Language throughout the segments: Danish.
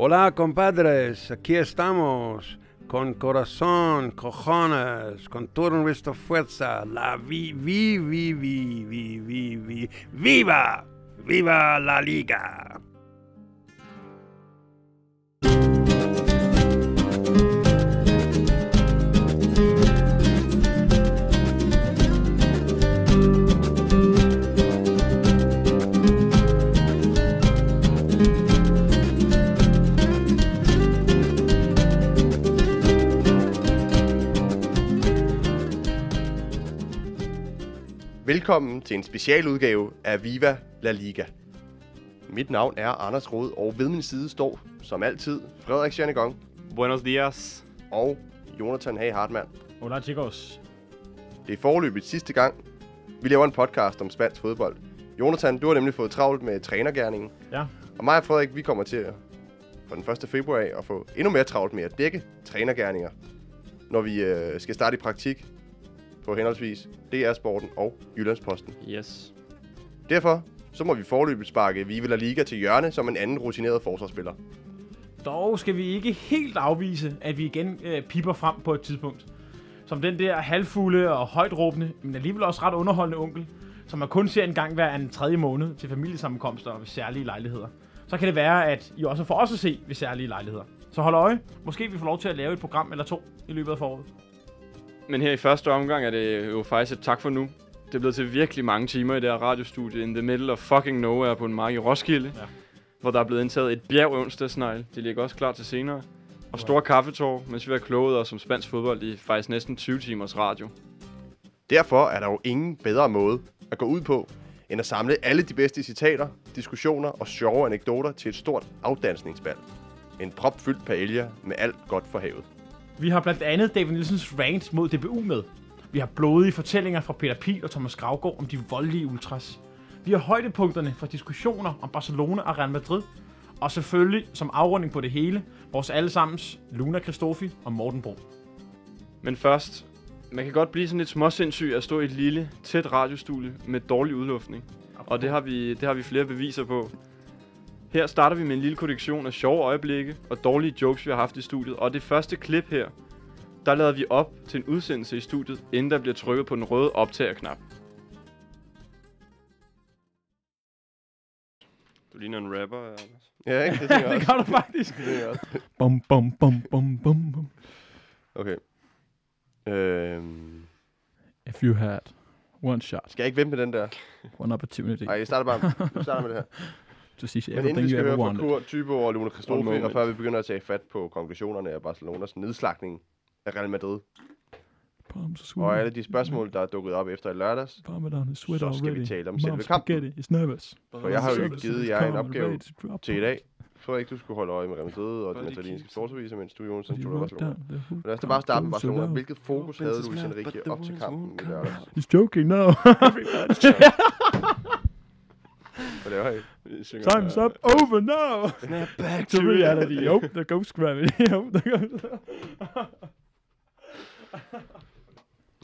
Hola, compadres, aquí estamos. Con corazón, cojones, con todo nuestra fuerza. La vi, vi, vi, vi, vi, vi, vi. ¡Viva! ¡Viva la liga! Velkommen til en specialudgave af Viva La Liga. Mit navn er Anders Rod, og ved min side står, som altid, Frederik Sjernegong Buenos dias. og Jonathan Hage Hartmann. Hola chicos. Det er forløbet sidste gang, vi laver en podcast om spansk fodbold. Jonathan, du har nemlig fået travlt med trænergærningen, Ja, og mig og Frederik, vi kommer til på den 1. februar af at få endnu mere travlt med at dække trænergærninger, når vi øh, skal starte i praktik på henholdsvis DR Sporten og Jyllandsposten. Yes. Derfor så må vi forløbet sparke Vive La Liga til hjørne som en anden rutineret forsvarsspiller. dog skal vi ikke helt afvise, at vi igen øh, piper frem på et tidspunkt. Som den der halvfulde og højt råbende, men alligevel også ret underholdende onkel, som man kun ser en gang hver en tredje måned til familiesammenkomster og ved særlige lejligheder. Så kan det være, at I også får os at se ved særlige lejligheder. Så hold øje. Måske vi får lov til at lave et program eller to i løbet af foråret. Men her i første omgang er det jo faktisk et tak for nu. Det er blevet til virkelig mange timer i det her radiostudie in the middle of fucking nowhere på en mark i Roskilde. Ja. Hvor der er blevet indtaget et bjerg onsdagsnegl. Det ligger også klar til senere. Og store kaffetår, mens vi har kloget os om spansk fodbold i faktisk næsten 20 timers radio. Derfor er der jo ingen bedre måde at gå ud på, end at samle alle de bedste citater, diskussioner og sjove anekdoter til et stort afdansningsbal. En propfyldt paella med alt godt for havet. Vi har blandt andet David Nielsens rant mod DBU med. Vi har blodige fortællinger fra Peter Pil og Thomas Gravgaard om de voldelige ultras. Vi har højdepunkterne fra diskussioner om Barcelona og Real Madrid. Og selvfølgelig, som afrunding på det hele, vores allesammens Luna Kristofi og Morten Bro. Men først, man kan godt blive sådan lidt småsindssyg at stå i et lille, tæt radiostudie med dårlig udluftning. Og det har, vi, det har vi flere beviser på. Her starter vi med en lille kollektion af sjove øjeblikke og dårlige jokes, vi har haft i studiet. Og det første klip her, der lader vi op til en udsendelse i studiet, inden der bliver trykket på den røde optagerknap. Du ligner en rapper, Anders. Ja, ikke? Det jeg det gør du faktisk. Det jeg også. Bum, bum, bum, bum, bum, bum. Okay. Øhm, If you had one shot, skal jeg ikke vente med den der? one opportunity Nej, jeg starter bare jeg starter med det her. to see Men inden vi skal høre fra. Kurt Tybo og Luna Christofi, og før vi begynder at tage fat på konklusionerne af Barcelonas nedslagning af Real Madrid, og alle de spørgsmål, der er dukket op efter i lørdags, så skal vi tale om Mom's selve kampen. spaghetti is nervous. For jeg har jo givet jer en opgave til i dag. Frederik, du skulle holde øje med Real Madrid og Bare de lige italienske kigge. sportsaviser, mens du, Jonas, tog wrote Barcelona. who Lad os da bare starte med Barcelona. Hvilket fokus havde Luis Enrique op til kampen i lørdags? He's joking now. Hvad laver I? Time's up. Over now. Snap back to reality. Oh, the ghost gravity. Oh, the ghost.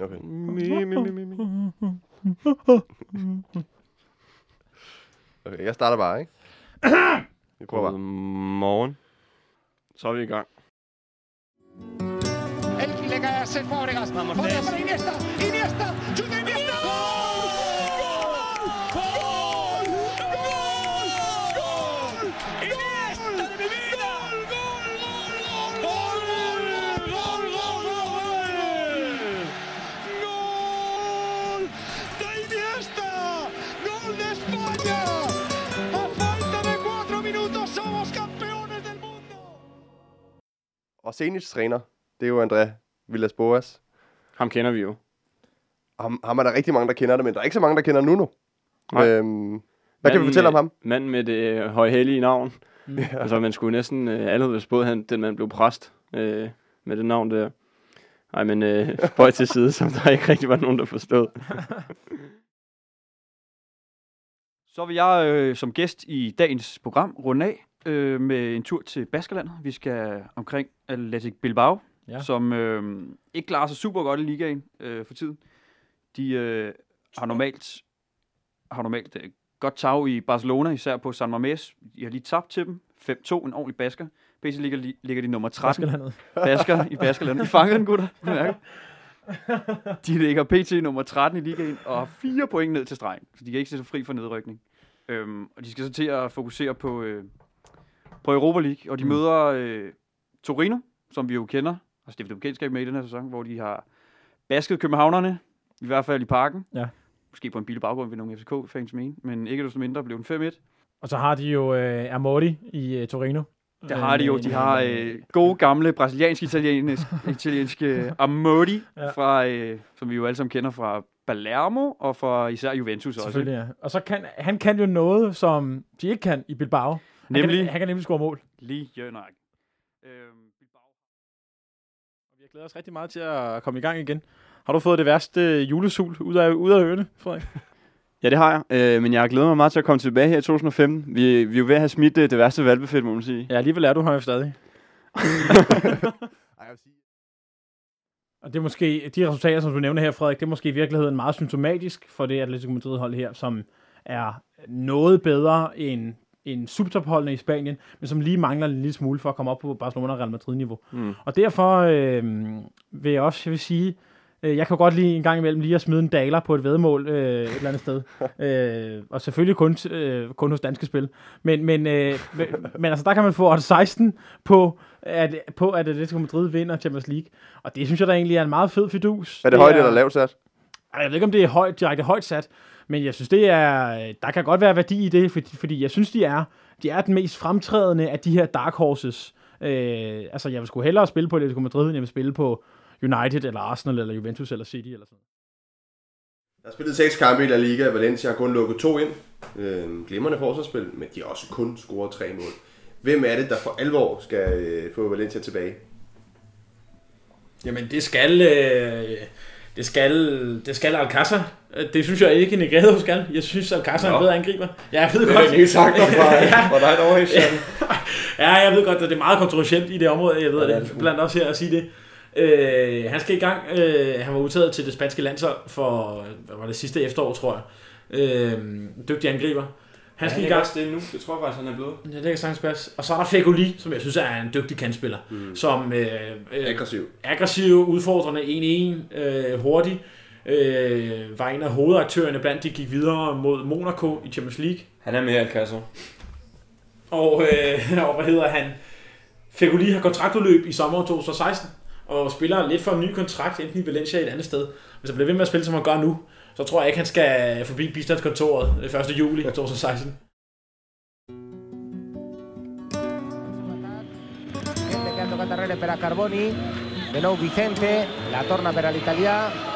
Okay. Mi, mi, mi, mi, okay, jeg starter bare, ikke? Vi prøver bare. Godmorgen. Så er vi i gang. El que le cae a Cesc Fábregas. Vamos, Iniesta. Iniesta. Chuta Og Zenits træner, det er jo André Villas Boas. Ham kender vi jo. Ham, ham er der rigtig mange, der kender det, men der er ikke så mange, der kender Nuno. Nej. Øhm, hvad kan vi fortælle om ham? Manden med det øh, højhellige navn. Ja. Altså, man skulle næsten... Øh, alle havde spået, han, den man blev præst øh, med det navn der. Nej, men øh, spøj til side, som der ikke rigtig var nogen, der forstod. Så vil jeg øh, som gæst i dagens program runde af øh, med en tur til Baskerland. Vi skal omkring Athletic Bilbao, Ja. som øh, ikke klarer sig super godt i ligaen øh, for tiden. De øh, har normalt, har normalt øh, godt tag i Barcelona, især på San Mamés. De har lige tabt til dem. 5-2, en ordentlig basker. PC ligger, li- ligger de nummer 13. Baskerlandet. Basker i Baskerland. I fanger den, gutter. Bemærk. De ligger PT nummer 13 i ligaen og har fire point ned til stregen. Så de kan ikke sig fri for nedrykning. Øhm, og de skal så til at fokusere på, øh, på Europa League. Og de mm. møder øh, Torino, som vi jo kender, og stiftet bekendtskab med i den her sæson, hvor de har basket københavnerne, i hvert fald i parken. Ja. Måske på en billig baggrund, vil nogle FCK-fans mene, men ikke desto mindre blev den 5-1. Og så har de jo øh, Amorti i øh, Torino. Der har de jo, de har øh, gode gamle brasilianske italienske, Amodi, Ja. ja. fra, øh, som vi jo alle sammen kender fra Palermo og fra især Juventus også. Selvfølgelig, ja. Og så kan han kan jo noget, som de ikke kan i Bilbao. Han Nemlig Kan, han kan nemlig score mål. lige Jørnak. Øhm, Bilbao. Vi har glædet os rigtig meget til at komme i gang igen. Har du fået det værste julesul ud af, ud af ørerne, Frederik? Ja, det har jeg. Øh, men jeg har glædet mig meget til at komme tilbage her i 2015. Vi, vi er jo ved at have smidt det, det værste valgbefedt, må man sige. Ja, alligevel er du her jo stadig. Ej, jeg vil sige, Og det er måske, de resultater, som du nævner her, Frederik, det er måske i virkeligheden meget symptomatisk for det Atletico Madrid-hold her, som er noget bedre end, end subtopholdene i Spanien, men som lige mangler en lille smule for at komme op på Barcelona og Real Madrid-niveau. Mm. Og derfor øh, vil jeg også jeg vil sige, øh, jeg kan godt lige en gang imellem lige at smide en daler på et vedmål øh, et eller andet sted. øh, og selvfølgelig kun, øh, kun hos danske spil. Men, men, øh, men, men altså, der kan man få odds 16 på, at, på, at Atletico Madrid vinder Champions League. Og det synes jeg da egentlig er en meget fed fidus. er det højt eller lavt sat? Jeg ved ikke, om det er højt, direkte højt sat, men jeg synes, det er, der kan godt være værdi i det, fordi, fordi jeg synes, de er, de er den mest fremtrædende af de her dark horses. Øh, altså, jeg vil sgu hellere spille på Atletico Madrid, end jeg vil spille på United, eller Arsenal, eller Juventus, eller City, eller sådan Der er spillet seks kampe i La Liga. Valencia har kun lukket to ind. Øh, glimrende forsvarsspil, men de har også kun scoret tre mål. Hvem er det, der for alvor skal øh, få Valencia tilbage? Jamen, det skal... Øh, det skal, det skal Alcázar. Øh, Det synes jeg ikke, Negredo skal. Jeg synes, Alcázar er en bedre angriber. Ja, jeg ved godt. nye takter fra, Ja. fra dig derovre, Ja, jeg ved godt, at det er meget kontroversielt i det område. Jeg ved Ja, det ja, er det, det. blandt også her at sige det. Øh, han skal i gang. Øh, han var udtaget til det spanske landshold for, hvad var det sidste efterår, tror jeg. Øh, dygtig angriber. Han skal i gang. det nu. Det tror jeg faktisk, han er blevet. Ja, det kan sagtens passe. Og så er der Fegoli, som jeg synes er en dygtig kandspiller. Mm. Som øh, øh, Aggressiv. aggressiv, udfordrende, 1-1, øh, hurtig. Øh, var en af hovedaktørerne blandt de gik videre mod Monaco i Champions League. Han er mere Alcázar. Og, øh, og hvad hedder han? Fegoli har kontraktudløb i sommeren 2016, og spiller lidt for en ny kontrakt, enten i Valencia eller et andet sted. Hvis han bliver ved med at spille, som han gør nu, så tror jeg ikke, han skal forbi bistandskontoret den 1. juli 2016. Gente que ha toccat darrere per a Carboni. De nou Vicente, la torna per a l'italià.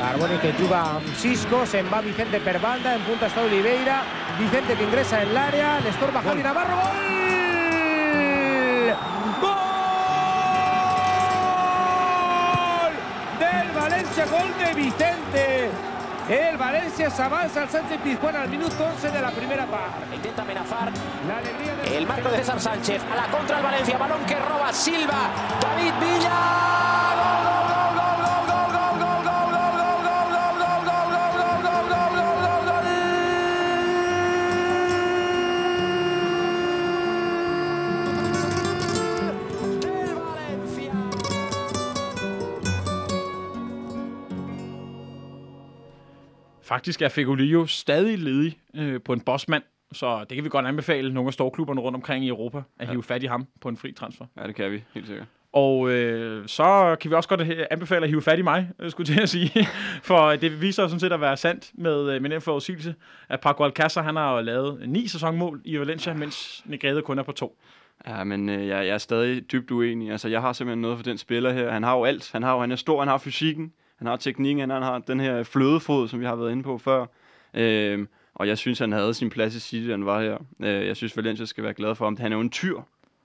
Carboni que juga amb Cisco, se'n va Vicente per banda, en punta està Oliveira. Vicente que ingressa en l'àrea, l'estorba Javi Navarro, gol! Gol! Del València, gol de Vicente. El Valencia s'avança al Sánchez Pizjuán al minut 11 de la primera part. Intenta amenazar La alegría de... el marco de César Sánchez. A la contra el Valencia. Balón que roba Silva. David Villa. Gol, Faktisk er Fegolio stadig ledig øh, på en bossmand, så det kan vi godt anbefale nogle af storklubberne rundt omkring i Europa, at Ja. hive fat i ham på en fri transfer. Ja, det kan vi, helt sikkert. Og øh, så kan vi også godt øh, anbefale at hive fat i mig, øh, skulle jeg sige. For det viser sådan set at være sandt med, øh, med den forudsigelse, at Paco Alcázar han har jo lavet ni sæsonmål i Valencia, mens Negredo kun er på to. Ja, men øh, jeg, jeg er stadig dybt uenig. Altså, jeg har simpelthen noget for den spiller her. Han har jo alt. Han, har jo, han er stor, han har fysikken, han har teknikken, han har den her flødefod, som vi har været inde på før. Øhm, og jeg synes, han havde sin plads i City, han var her. Øh, jeg synes, Valencia skal være glad for ham. Han er jo en tyr,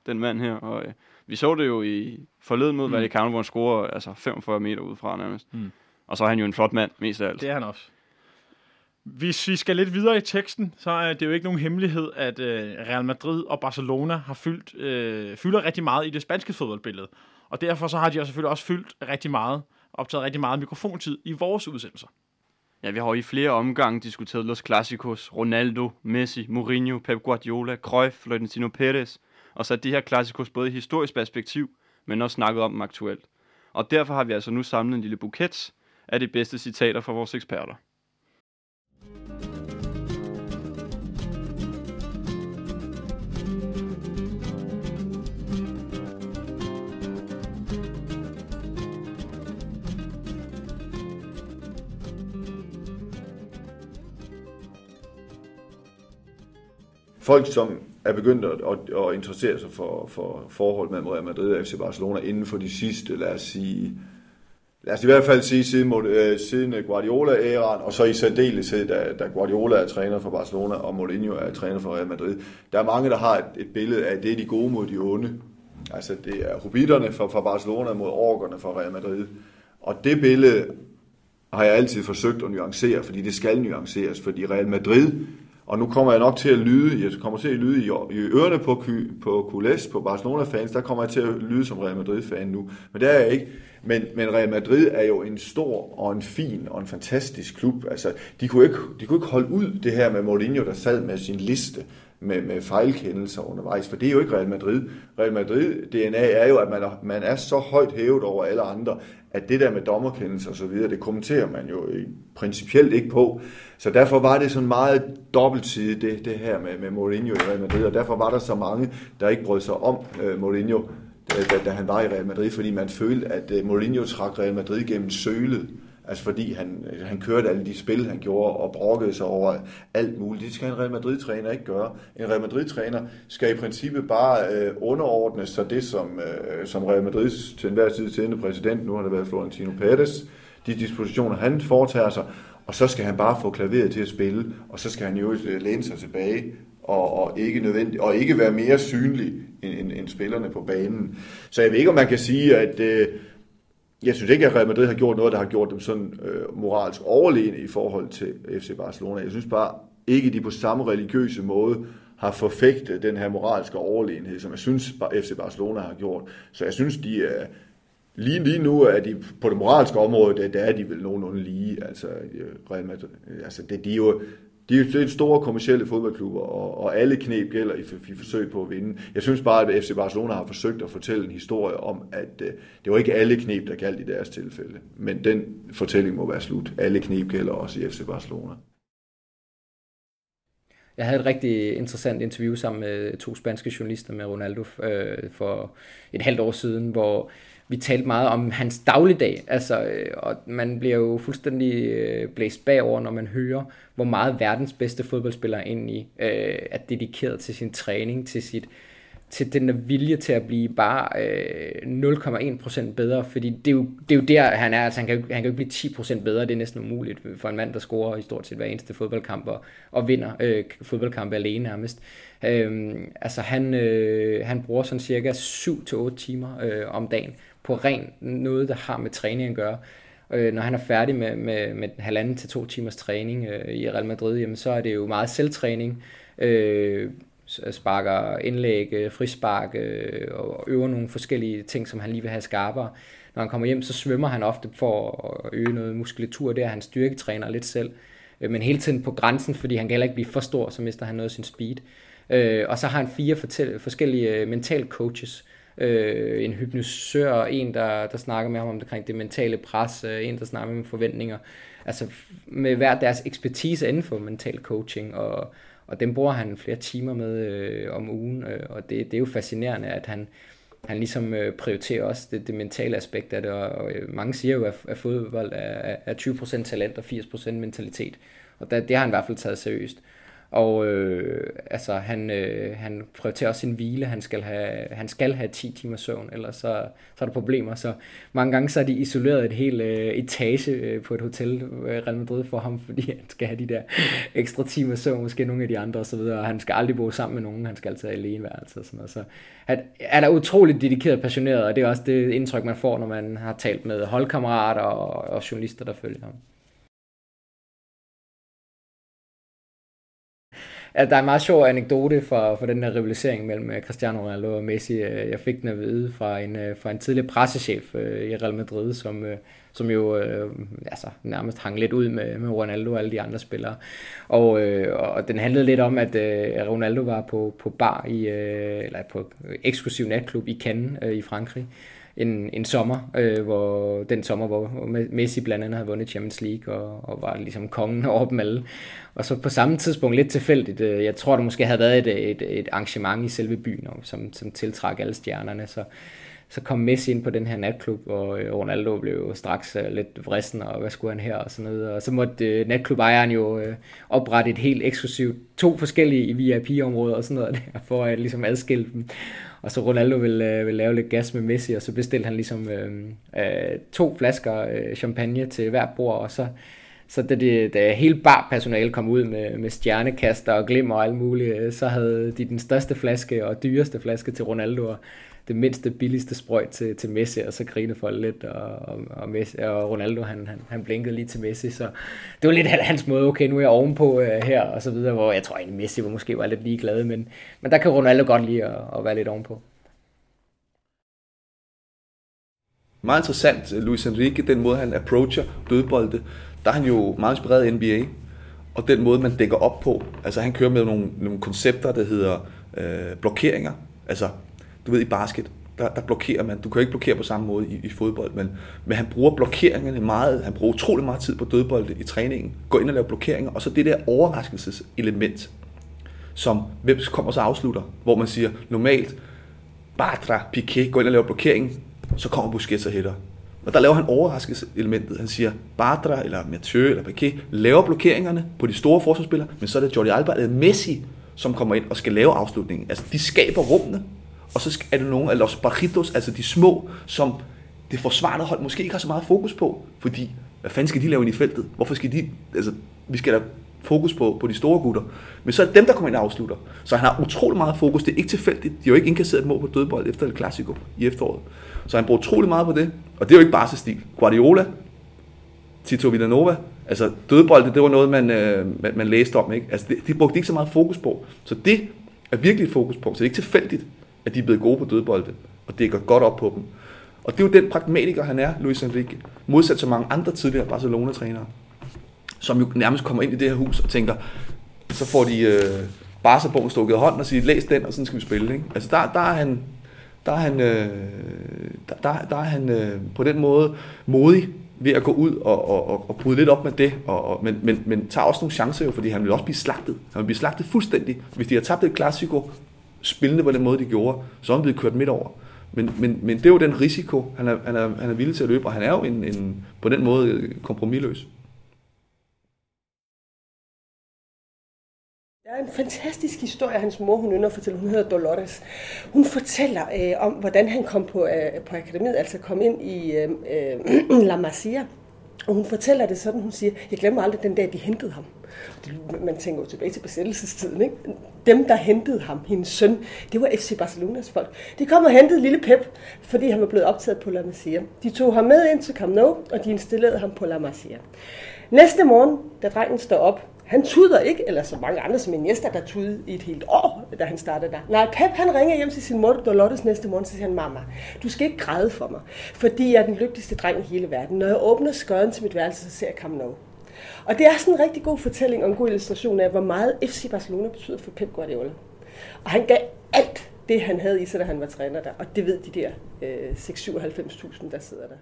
den mand her. Og øh, vi så det jo i forleden mod mm. Vallecano, hvor han scorer altså 45 meter udefra nærmest. Mm. Og så er han jo en flot mand, mest af alt. Det er han også. Hvis vi skal lidt videre i teksten, så er det jo ikke nogen hemmelighed, at øh, Real Madrid og Barcelona har fyldt, øh, fylder rigtig meget i det spanske fodboldbillede. Og derfor så har de også selvfølgelig også fyldt rigtig meget, optaget rigtig meget mikrofontid i vores udsendelser. Ja, vi har jo i flere omgange diskuteret Los Clásicos, Ronaldo, Messi, Mourinho, Pep Guardiola, Cruyff, Florentino Perez og sat de her Clásicos både i historisk perspektiv, men også snakket om dem aktuelt. Og derfor har vi altså nu samlet en lille buket af de bedste citater fra vores eksperter. Folk, som er begyndt at, at, at interessere sig for, for forhold mellem Real Madrid og FC Barcelona inden for de sidste, lad os sige, lad os i hvert fald sige siden, øh, siden øh, Guardiola-æraen, og så i særdeleshed, da, da Guardiola er træner for Barcelona, og Mourinho er træner for Real Madrid. Der er mange, der har et, et billede af, at det er de gode mod de onde. Altså det er hobitterne fra, fra Barcelona mod orkerne fra Real Madrid. Og det billede har jeg altid forsøgt at nuancere, fordi det skal nuanceres, fordi Real Madrid og nu kommer jeg nok til at lyde, jeg kommer til at lyde i, i ørerne på, på Kules, på Barcelona-fans, der kommer jeg til at lyde som Real Madrid-fan nu. Men det er jeg ikke. Men, men Real Madrid er jo en stor og en fin og en fantastisk klub. Altså, de kunne ikke, de kunne ikke holde ud det her med Mourinho, der sad med sin liste med, med fejlkendelser undervejs, for det er jo ikke Real Madrid. Real Madrid DNA er jo, at man er, man er så højt hævet over alle andre, at det der med dommerkendelser og så videre, det kommenterer man jo øh, principielt ikke på. Så derfor var det sådan meget dobbeltsidigt, det, det her med, med Mourinho i Real Madrid, og derfor var der så mange, der ikke brød sig om øh, Mourinho, øh, da, da han var i Real Madrid, fordi man følte, at øh, Mourinho trak Real Madrid gennem sølet. Altså fordi han, han kørte alle de spil, han gjorde, og brokkede sig over alt muligt. Det skal en Real Madrid-træner ikke gøre. En Real Madrid-træner skal i princippet bare øh, underordne sig det, som, øh, som Real Madrids til enhver tid siddende præsident, nu har det været Florentino Pérez, de dispositioner, han foretager sig, og så skal han bare få klaveret til at spille, og så skal han jo øh, læne sig tilbage, og, og, ikke nødvendigt, og ikke være mere synlig end, end, end spillerne på banen. Så jeg ved ikke, om man kan sige, at øh, jeg synes ikke, at Real Madrid har gjort noget, der har gjort dem sådan øh, moralsk overlegne i forhold til FC Barcelona. Jeg synes bare ikke, de på samme religiøse måde har forfægtet den her moralske overlegenhed, som jeg synes, FC Barcelona har gjort. Så jeg synes, de er, lige, lige nu er de på det moralske område, der, der er de vel nogenlunde lige. Altså, øh, Real Madrid, altså det, de er jo de er store kommersielle fodboldklubber, og, og alle knep gælder i, i forsøg på at vinde. Jeg synes bare, at FC Barcelona har forsøgt at fortælle en historie om, at øh, det var ikke alle knep, der galt i deres tilfælde. Men den fortælling må være slut. Alle knep gælder også i FC Barcelona. Jeg havde et rigtig interessant interview sammen med to spanske journalister med Ronaldo øh, for et halvt år siden, hvor vi talte meget om hans dagligdag, altså, øh, og man bliver jo fuldstændig øh, blæst bagover, når man hører, hvor meget verdens bedste fodboldspiller egentlig øh, er dedikeret til sin træning, til sit til den der vilje til at blive bare øh, 0,1% bedre, fordi det er, jo, det er jo der, han er, altså han kan, jo, han kan jo ikke blive 10% bedre, det er næsten umuligt for en mand, der scorer i stort set hver eneste fodboldkamp og, og vinder øh, fodboldkampe alene nærmest. Øh, altså han, øh, han bruger sådan cirka 7-8 timer øh, om dagen på rent noget, der har med træning at gøre. Øh, når han er færdig med, med, med halvanden til to timers træning øh, i Real Madrid, jamen, så er det jo meget selvtræning, øh, sparker indlæg, øh, frispark øh, og øver nogle forskellige ting, som han lige vil have skarpere. Når han kommer hjem, så svømmer han ofte for at øge noget muskulatur, det er han styrketræner lidt selv, øh, men hele tiden på grænsen, fordi han kan heller ikke blive for stor, så mister han noget af sin speed. Øh, og så har han fire forskellige øh, mental coaches, øh, en hypnosør, en der, der snakker med ham om det, mentale pres, øh, en der snakker med forventninger, altså med hver deres ekspertise inden for mental coaching, og, og den bruger han flere timer med øh, om ugen, øh, og det, det er jo fascinerende, at han, han ligesom øh, prioriterer også det, det mentale aspekt af det, og, og øh, mange siger jo, at, at fodbold er, er 20% talent og 80% mentalitet, og det, det har han i hvert fald taget seriøst. Og øh, altså, han, øh, han prioriterer også sin hvile. Han skal have, han skal have 10 timer søvn, ellers så, så er der problemer. Så mange gange så er de isoleret et helt øh, etage øh, på et hotel, øh, Real Madrid for ham, fordi han skal have de der ekstra timer søvn, måske nogle af de andre osv. Og han skal aldrig bo sammen med nogen, han skal altid have alene og sådan noget. Så han er der utroligt dedikeret og passioneret, og det er også det indtryk, man får, når man har talt med holdkammerater og, og journalister, der følger ham. At der er en meget sjov anekdote for, for den her rivalisering mellem øh, Cristiano Ronaldo og Messi. Øh, jeg fik den at vide fra en, øh, fra en tidligere pressechef i Real Madrid, som, som jo øh, altså, nærmest hang lidt ud med, med Ronaldo og alle de andre spillere. Og, øh, og den handlede lidt om, at øh, Ronaldo var på, på bar i, øh, eller på eksklusiv natklub i Cannes øh, i Frankrig en, en sommer, øh, hvor den sommer, hvor Messi blandt andet havde vundet Champions League og, og var ligesom kongen over dem alle. Og så på samme tidspunkt lidt tilfældigt, øh, jeg tror, der måske havde været et, et, et arrangement i selve byen, som, som tiltrak alle stjernerne, så, så kom Messi ind på den her natklub, og øh, Ronaldo blev straks øh, lidt vrissen, og hvad skulle han her, og sådan noget. Og så måtte øh, natklubejeren jo øh, oprette et helt eksklusivt, to forskellige VIP-områder og sådan noget, der, for at ligesom adskille dem. Og så Ronaldo ville, øh, ville lave lidt gas med Messi, og så bestilte han ligesom øh, øh, to flasker øh, champagne til hver bord, og så så da, det, da hele barpersonale kom ud med, med stjernekaster og glimmer og alt muligt, øh, så havde de den største flaske og dyreste flaske til Ronaldo, og det mindste, billigste sprøjt til, til Messi, og så grinede folk lidt, og, og, og, Messi, og Ronaldo, han, han, han blinkede lige til Messi, så det var lidt hans måde, okay, nu er jeg ovenpå uh, her, og så videre, hvor jeg tror egentlig, Messi var måske var lidt ligeglad, men, men der kan Ronaldo godt lide at, at være lidt ovenpå. Meget interessant, øh, Luis Enrique, den måde, han approacher dødbolde. Der er han jo meget inspireret af NBA, og den måde, man dækker op på. Altså, han kører med nogle, nogle koncepter, der hedder øh, blokeringer. Altså, du ved, i basket, der, der blokerer man. Du kan jo ikke blokere på samme måde i, i fodbold, men, men han bruger blokeringerne meget. Han bruger utrolig meget tid på dødbolde i træningen. Går ind og laver blokeringer, og så det der overraskelseselement, som hvem kommer så afslutter, hvor man siger, normalt, Bartra, Piqué, går ind og laver blokering, så kommer Busquets og hætter. Og der laver han overraskelseselementet. Han siger, Bartra eller Mathieu eller Piqué laver blokeringerne på de store forsvarsspillere, men så er det Jordi Alba eller Messi, som kommer ind og skal lave afslutningen. Altså, de skaber rummene, og så er det nogle af los bajitos, altså de små, som det forsvarende hold måske ikke har så meget fokus på, fordi hvad fanden skal de lave ind i feltet? Hvorfor skal de, altså vi skal da fokus på, på de store gutter. Men så er det dem, der kommer ind og afslutter. Så han har utrolig meget fokus. Det er ikke tilfældigt. De har jo ikke indkasseret et mål på dødbold efter et klassiko i efteråret. Så han bruger utrolig meget på det. Og det er jo ikke bare så stil. Guardiola, Tito Villanova, altså dødbolde, det var noget, man, øh, man, man læste om. Ikke? Altså det, de brugte ikke så meget fokus på. Så det er virkelig et fokuspunkt. Så det er ikke tilfældigt, at de er blevet gode på dødbolde, og det går godt op på dem. Og det er jo den pragmatiker, han er, Luis Enrique, modsat så mange andre tidligere Barcelona-trænere, som jo nærmest kommer ind i det her hus og tænker, så får de øh, Barca-bogen stukket hånd og siger, læs den, og sådan skal vi spille. Ikke? Altså der, der er han, der er han, øh, der, der, der er han øh, på den måde modig ved at gå ud og, og, og bryde lidt op med det, og, og, men, men, men tager også nogle chancer jo, fordi han vil også blive slagtet. Han vil blive slagtet fuldstændig. Hvis de har tabt et klassiko, spillende på den måde, de gjorde, så er han blevet kørt midt over. Men, men, men det er jo den risiko, han er, han, er, han er villig til at løbe, og han er jo en, en, på den måde øh, kompromilløs. Der er en fantastisk historie, hans mor hun ynder at fortælle. Hun hedder Dolores. Hun fortæller øh, om, hvordan han kom på, øh, på akademiet, altså kom ind i øh, øh, La Masia. Og hun fortæller det sådan, hun siger, jeg glemmer aldrig den dag, de hentede ham. Det, man tænker jo tilbage til besættelsestiden, ikke? Dem, der hentede ham, hendes søn, det var FC Barcelonas folk. De kom og hentede lille Pep, fordi han var blevet optaget på La Masia. De tog ham med ind til Camp Nou, og de installerede ham på La Masia. Næste morgen, da drengen står op, han tuder ikke, eller så mange andre som Iniesta, der tudede i et helt år, da han startede der. Nej, Pep han ringer hjem til sin mor Dolores næste morgen, og siger han, mamma, du skal ikke græde for mig, fordi jeg er den lykkeligste dreng i hele verden. Når jeg åbner skøden til mit værelse, så ser jeg Camp Nou. Og det er sådan en rigtig god fortælling og en god illustration af, hvor meget FC Barcelona betyder for Pep Guardiola. Og han gav alt det, han havde i sig, da han var træner der. Og det ved de der øh, 6-97.000, der sidder der.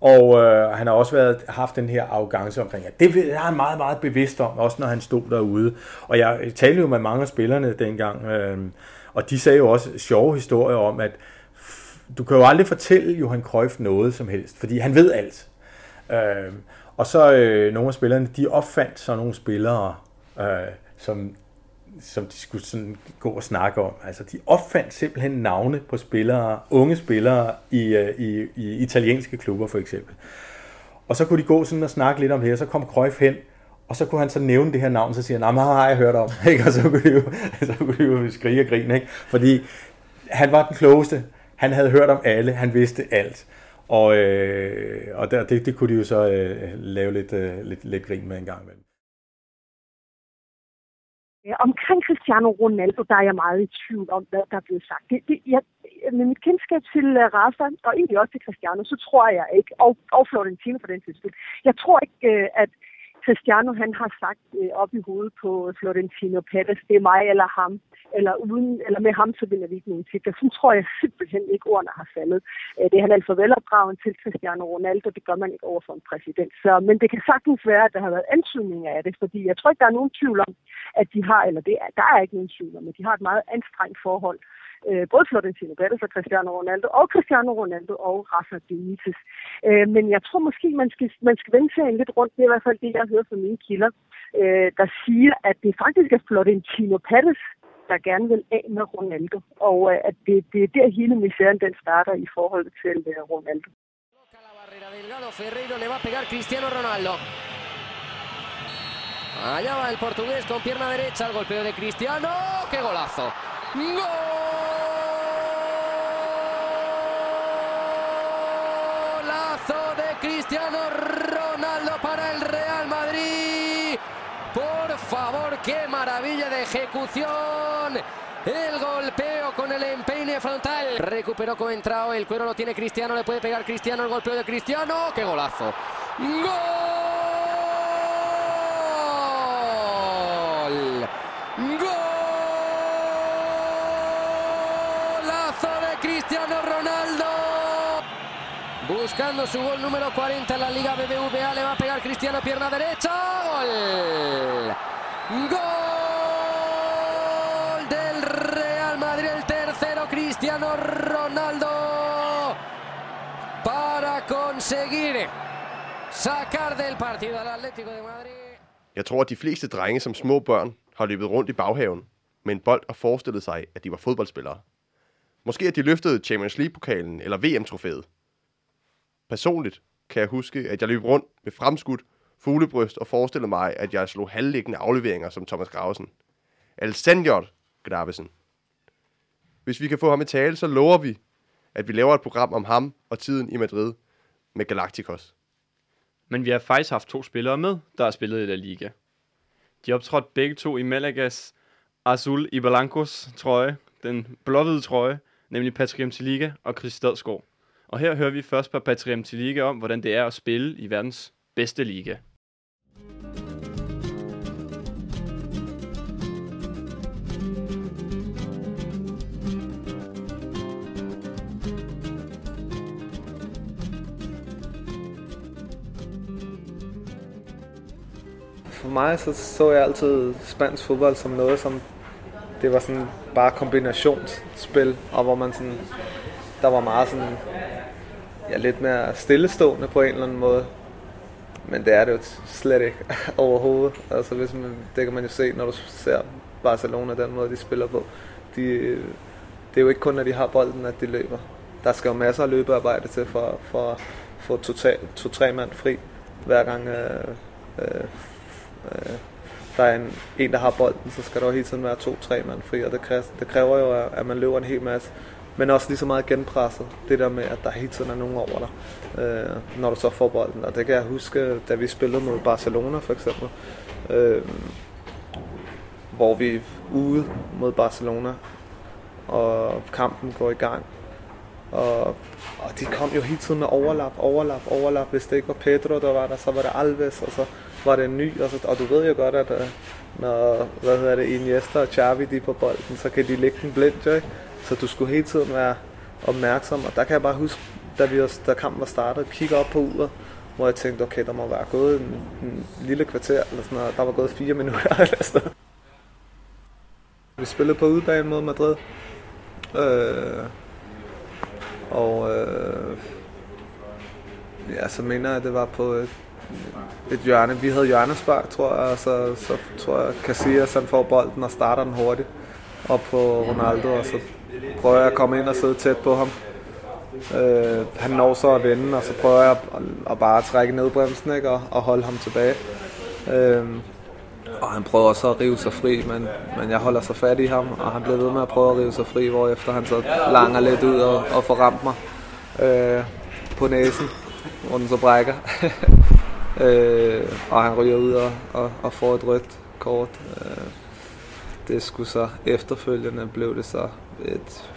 Og øh, han har også været, haft den her arrogance omkring, at det er han meget, meget bevidst om, også når han stod derude. Og jeg talte jo med mange af spillerne dengang, øh, og de sagde jo også sjove historier om, at du kan jo aldrig fortælle Johan Cruyff noget som helst, fordi han ved alt. Øh, og så øh, nogle af spillerne, de opfandt så nogle spillere, øh, som, som de skulle sådan gå og snakke om. Altså, de opfandt simpelthen navne på spillere, unge spillere i, øh, i, i italienske klubber for eksempel. Og så kunne de gå sådan og snakke lidt om det, og så kom Cruyff hen, og så kunne han så nævne det her navn, så siger han, nej, har jeg hørt om. Ikke? Og så kunne, de jo, så kunne de jo skrige og grine, ikke? fordi han var den klogeste han havde hørt om alle, han vidste alt. Og, øh, og der, det, det kunne de jo så øh, lave lidt, øh, lidt, lidt grin med en gang imellem. Omkring Cristiano Ronaldo, der er jeg meget i tvivl om, hvad der er blevet sagt. Det, det, jeg, med mit kendskab til uh, Rafa, og egentlig også til Cristiano, så tror jeg ikke, og, og Florentino for den tidspunkt, jeg tror ikke, uh, at Cristiano han har sagt uh, op i hovedet på Florentino Perez, det er mig eller ham, eller, uden, eller med ham, så vinder vi ikke nogen titler. Så tror jeg simpelthen ikke, ordene har faldet. Øh, det er han alt for velopdragen til Cristiano Ronaldo, det gør man ikke over for en præsident. Så, men det kan sagtens være, at der har været antydninger af det, fordi jeg tror ikke, der er nogen tvivl om, at de har, eller det der er ikke nogen tvivl om, at de har et meget anstrengt forhold øh, både Florentino Pérez og Cristiano Ronaldo, og Cristiano Ronaldo og Rafa Benitez. Øh, men jeg tror måske, man skal, man skal vende sig lidt rundt. Det er i hvert fald det, jeg hører fra mine kilder, øh, der siger, at det faktisk er Florentino Pérez, der gerne vil af med Ronaldo, og øh, at det, det er der hele misæren den starter i forhold til øh, Ronaldo. Delgado Ferreiro le va a pegar Cristiano Ronaldo. Allá va el portugués con pierna derecha, el golpeo de Cristiano. ¡Qué golazo! Golazo de Cristiano Ronaldo para el favor, qué maravilla de ejecución. El golpeo con el empeine frontal. Recuperó Coentrao, el cuero lo tiene Cristiano, le puede pegar Cristiano, el golpeo de Cristiano. ¡Qué golazo! ¡Gol! ¡Golazo de Cristiano Ronaldo! Buscando su gol número 40 en la Liga BBVA, le va a pegar Cristiano pierna derecha. ¡Gol! ¡Gol! del Real Madrid, el tercero Cristiano Ronaldo para conseguir sacar del partido al Atlético de Madrid. Jeg tror, at de fleste drenge som små børn har løbet rundt i baghaven med en bold og forestillet sig, at de var fodboldspillere. Måske at de løftede Champions League-pokalen eller VM-trofæet. Personligt kan jeg huske, at jeg løb rundt med fremskudt fuglebryst og forestillede mig, at jeg slog halvliggende afleveringer som Thomas Gravesen. El Gravesen. Hvis vi kan få ham i tale, så lover vi, at vi laver et program om ham og tiden i Madrid med Galacticos. Men vi har faktisk haft to spillere med, der har spillet i La Liga. De optrådte begge to i Malagas Azul i Blancos trøje, den blåhvide trøje, nemlig Patrick Liga og Chris Stadsgaard. Og her hører vi først på Patrick Liga om, hvordan det er at spille i verdens bedste liga. For mig så, så jeg altid spansk fodbold som noget, som det var sådan bare kombinationsspil, og hvor man sådan, der var meget sådan, ja, lidt mere stillestående på en eller anden måde. Men det er det jo slet ikke overhovedet. Altså, hvis man, det kan man jo se, når du ser Barcelona, den måde, de spiller på. De, det er jo ikke kun, når de har bolden, at de løber. Der skal jo masser af løbearbejde til for, for at få to-tre mand fri, hver gang øh, øh, øh, der er en, en, der har bolden, så skal der jo hele tiden være to-tre mand fri, og det kræver, det kræver jo, at man løber en hel masse. Men også lige så meget genpresset, det der med, at der hele tiden er nogen over dig, øh, når du så får bolden. Og det kan jeg huske, da vi spillede mod Barcelona for eksempel, øh, hvor vi er ude mod Barcelona, og kampen går i gang. Og, og de kom jo hele tiden med overlap, overlap, overlap. Hvis det ikke var Pedro, der var der, så var det Alves, og så var det en ny. Og, så, og du ved jo godt, at uh, når hvad hedder det, Iniesta og Xavi de er på bolden, så kan de lægge den blindt, ikke? Så du skulle hele tiden være opmærksom. Og der kan jeg bare huske, da, vi da kampen var startet, kigge op på uret, hvor jeg tænkte, okay, der må være gået en, en lille kvarter, eller sådan noget. Der var gået fire minutter eller sådan noget. Vi spillede på udebane mod Madrid. Øh, og øh, ja, så mener jeg, at det var på et, et hjørne. Vi havde hjørnespark, tror jeg, og så, så tror jeg, Casillas han får bolden og starter den hurtigt op på Ronaldo, og så prøver jeg at komme ind og sidde tæt på ham. Øh, han når så at vende, og så prøver jeg at, at bare trække ned bremsen ikke, og, og holde ham tilbage. Øh, og han prøver så at rive sig fri, men, men jeg holder så fat i ham, og han bliver ved med at prøve at rive sig fri, hvor efter han så langer lidt ud og, og får ramt mig øh, på næsen, hvor den så brækker. øh, og han ryger ud og, og, og får et rødt kort. Øh, det skulle så efterfølgende blev det så et,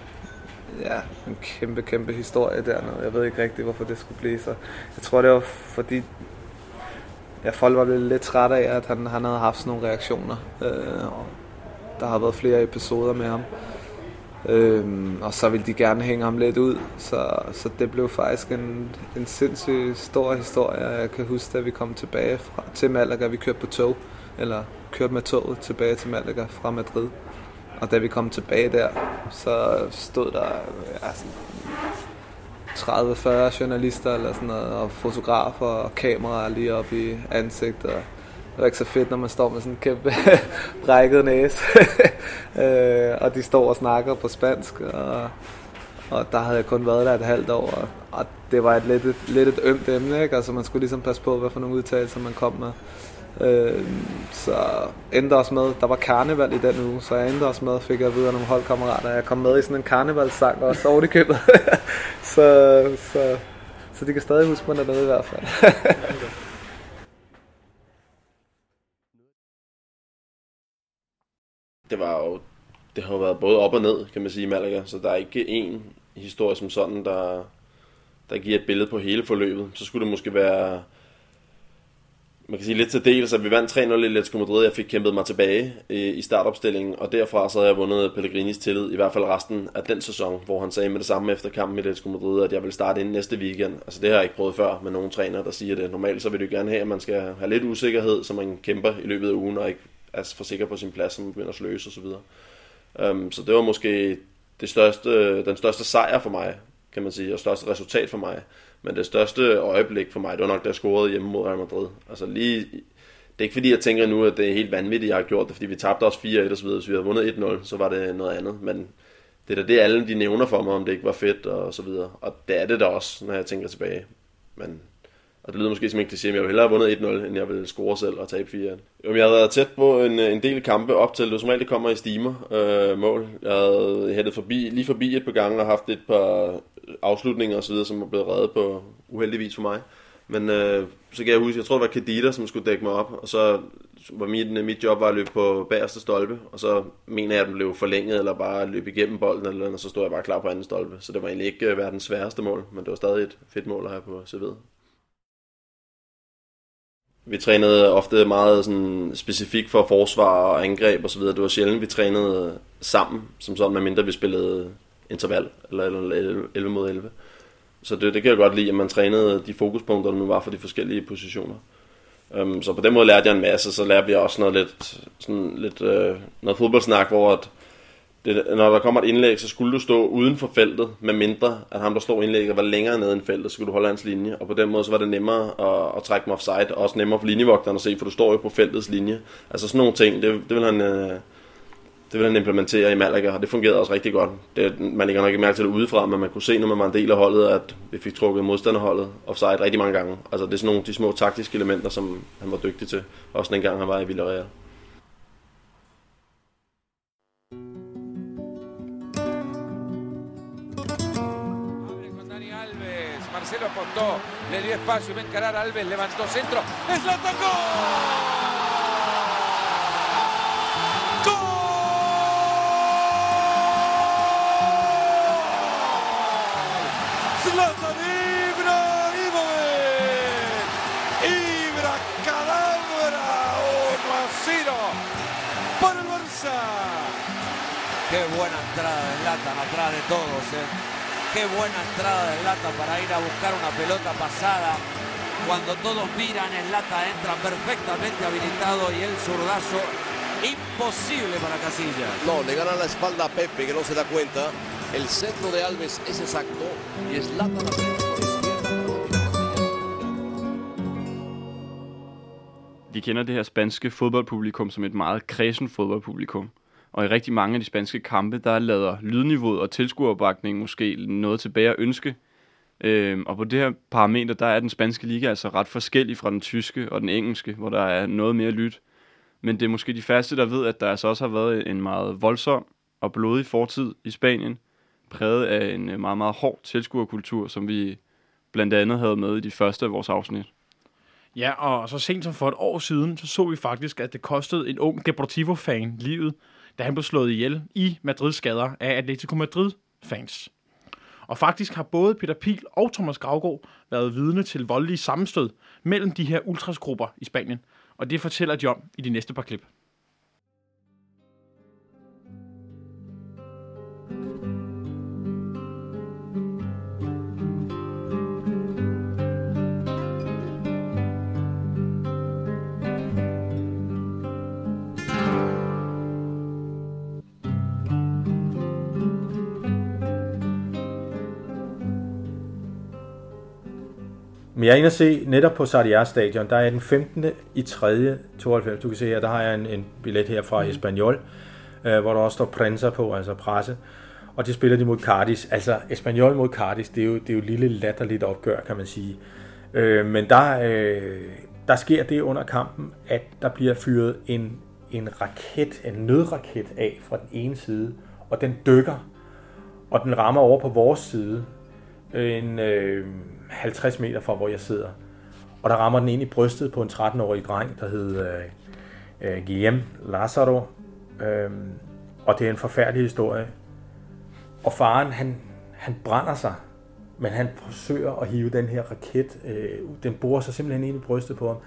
ja, en kæmpe, kæmpe historie dernede. Jeg ved ikke rigtig, hvorfor det skulle blive så. Jeg tror, det var fordi, ja, folk var blevet lidt trætte af, at han, han havde haft sådan nogle reaktioner. Øh, og der har været flere episoder med ham. Øhm, og så ville de gerne hænge ham lidt ud, så, så det blev faktisk en, en sindssygt stor historie. Jeg kan huske, da vi kom tilbage fra, til Malaga, vi kørte på tog, eller kørte med toget tilbage til Malaga fra Madrid. Og da vi kom tilbage der, så stod der ja, sådan 30-40 journalister eller sådan noget, og fotografer og kameraer lige op i ansigtet. Det var ikke så fedt, når man står med sådan en kæmpe brækket næse. øh, og de står og snakker på spansk, og, og der havde jeg kun været der et halvt år, og, og det var et lidt, et, lidt et ømt emne, ikke? Altså man skulle ligesom passe på, hvad for nogle udtalelser man kom med. Øh, så endte også med, der var karneval i den uge, så jeg endte også med, fik jeg videre nogle holdkammerater. Jeg kom med i sådan en karnevalssang og så det købet. så, så, så de kan stadig huske mig dernede i hvert fald. Det var jo, det har jo været både op og ned, kan man sige, i Malaga, så der er ikke én historie som sådan, der, der giver et billede på hele forløbet. Så skulle det måske være, man kan sige lidt til dels, at vi vandt 3-0 i Atletico Madrid, jeg fik kæmpet mig tilbage i, i startopstillingen, og derfra så havde jeg vundet Pellegrinis tillid, i hvert fald resten af den sæson, hvor han sagde med det samme efter kampen i Atletico Madrid, at jeg vil starte ind næste weekend. Altså det har jeg ikke prøvet før med nogen træner, der siger det. Normalt så vil du gerne have, at man skal have lidt usikkerhed, så man kæmper i løbet af ugen, og ikke er for sikker på sin plads, så man begynder at sløse osv. Um, øhm, så det var måske det største, den største sejr for mig, kan man sige, og største resultat for mig. Men det største øjeblik for mig, det var nok, da jeg scorede hjemme mod Real Madrid. Altså lige, det er ikke fordi, jeg tænker nu, at det er helt vanvittigt, jeg har gjort det, fordi vi tabte også 4-1 og så videre. Hvis vi havde vundet 1-0, så var det noget andet. Men det er da det, alle de nævner for mig, om det ikke var fedt og så videre. Og det er det da også, når jeg tænker tilbage. Men og det lyder måske som en kliché, men jeg ville hellere have vundet 1-0, end jeg ville score selv og tabe 4 Jamen, jeg havde været tæt på en, en del kampe op til, det som regel det kommer i stimer øh, mål. Jeg havde hættet forbi, lige forbi et par gange og haft et par afslutninger osv., som er blevet reddet på uheldigvis for mig. Men øh, så kan jeg huske, jeg tror det var Kedita, som skulle dække mig op, og så var mit, mit job var at løbe på bagerste stolpe, og så mener jeg, at den blev forlænget, eller bare løbe igennem bolden, eller og så stod jeg bare klar på anden stolpe. Så det var egentlig ikke øh, verdens sværeste mål, men det var stadig et fedt mål at have på CV'et. Vi trænede ofte meget sådan specifikt for forsvar og angreb og så videre. Det var sjældent, vi trænede sammen, som sådan, medmindre vi spillede interval, eller, eller 11 mod 11. Så det, det kan jeg godt lide, at man trænede de fokuspunkter, der nu var for de forskellige positioner. Um, så på den måde lærte jeg en masse, så lærte vi også noget lidt, sådan lidt, øh, noget fodboldsnak, hvor at det, når der kommer et indlæg, så skulle du stå uden for feltet, med mindre at ham, der stod indlægget, var længere nede end feltet, så skulle du holde hans linje. Og på den måde, så var det nemmere at, at trække mig offside, og også nemmere for linjevogteren at se, for du står jo på feltets linje. Altså sådan nogle ting, det, det vil han... Øh, det vil han implementere i Malaga, og det fungerede også rigtig godt. Det, man lægger nok ikke mærke til det udefra, men man kunne se, når man var en del af holdet, at vi fik trukket modstanderholdet offside rigtig mange gange. Altså det er sådan nogle de små taktiske elementer, som han var dygtig til. Også den gang han var i Villarreal. Marcelo apostó, le dio espacio y va a encarar Alves, levantó centro, ¡es la tocó! Zlatan Ibrahimovic. Ibra Cadabra 1 a 0 para el. Qué buena entrada de atrás de todos, eh. Qué buena entrada de Lata para ir a buscar una pelota pasada. Cuando todos miran, el Lata entra perfectamente habilitado y el zurdazo imposible para Casillas. No, le gana la espalda a Pepe que no se da cuenta. El centro de Alves es exacto y es Lata la por De kender det her spanske fodboldpublikum som et meget kredsen fodboldpublikum. Og i rigtig mange af de spanske kampe, der lader lydniveauet og tilskueropbakningen måske noget tilbage at ønske. Øhm, og på det her parameter, der er den spanske liga altså ret forskellig fra den tyske og den engelske, hvor der er noget mere lyt. Men det er måske de færreste, der ved, at der altså også har været en meget voldsom og blodig fortid i Spanien, præget af en øh, meget, meget hård tilskuerkultur, som vi blandt andet havde med i de første af vores afsnit. Ja, og så sent som for et år siden, så så vi faktisk, at det kostede en ung Deportivo-fan livet, da han blev slået ihjel i Madrids gader af Atletico Madrid-fans. Og faktisk har både Peter Pil og Thomas Gravgaard været vidne til voldelige sammenstød mellem de her ultrasgrupper i Spanien. Og det fortæller de om i de næste par klip. Men jeg er inde og se netop på Sardiar Stadion, der er den 15. i 3. 92. Du kan se her, der har jeg en, en billet her fra Espanyol, øh, hvor der også står prinser på, altså presse. Og det spiller de mod Cardis. Altså Espanyol mod Cardis, det er jo, det er jo et lille latterligt opgør, kan man sige. Øh, men der, øh, der sker det under kampen, at der bliver fyret en, en raket, en nødraket af fra den ene side, og den dykker, og den rammer over på vores side, en øh, 50 meter fra, hvor jeg sidder. Og der rammer den ind i brystet på en 13-årig dreng, der hed øh, øh, Guillem Lazaro. Øh, og det er en forfærdelig historie. Og faren, han, han brænder sig, men han forsøger at hive den her raket. Øh, den borer sig simpelthen ind i brystet på ham.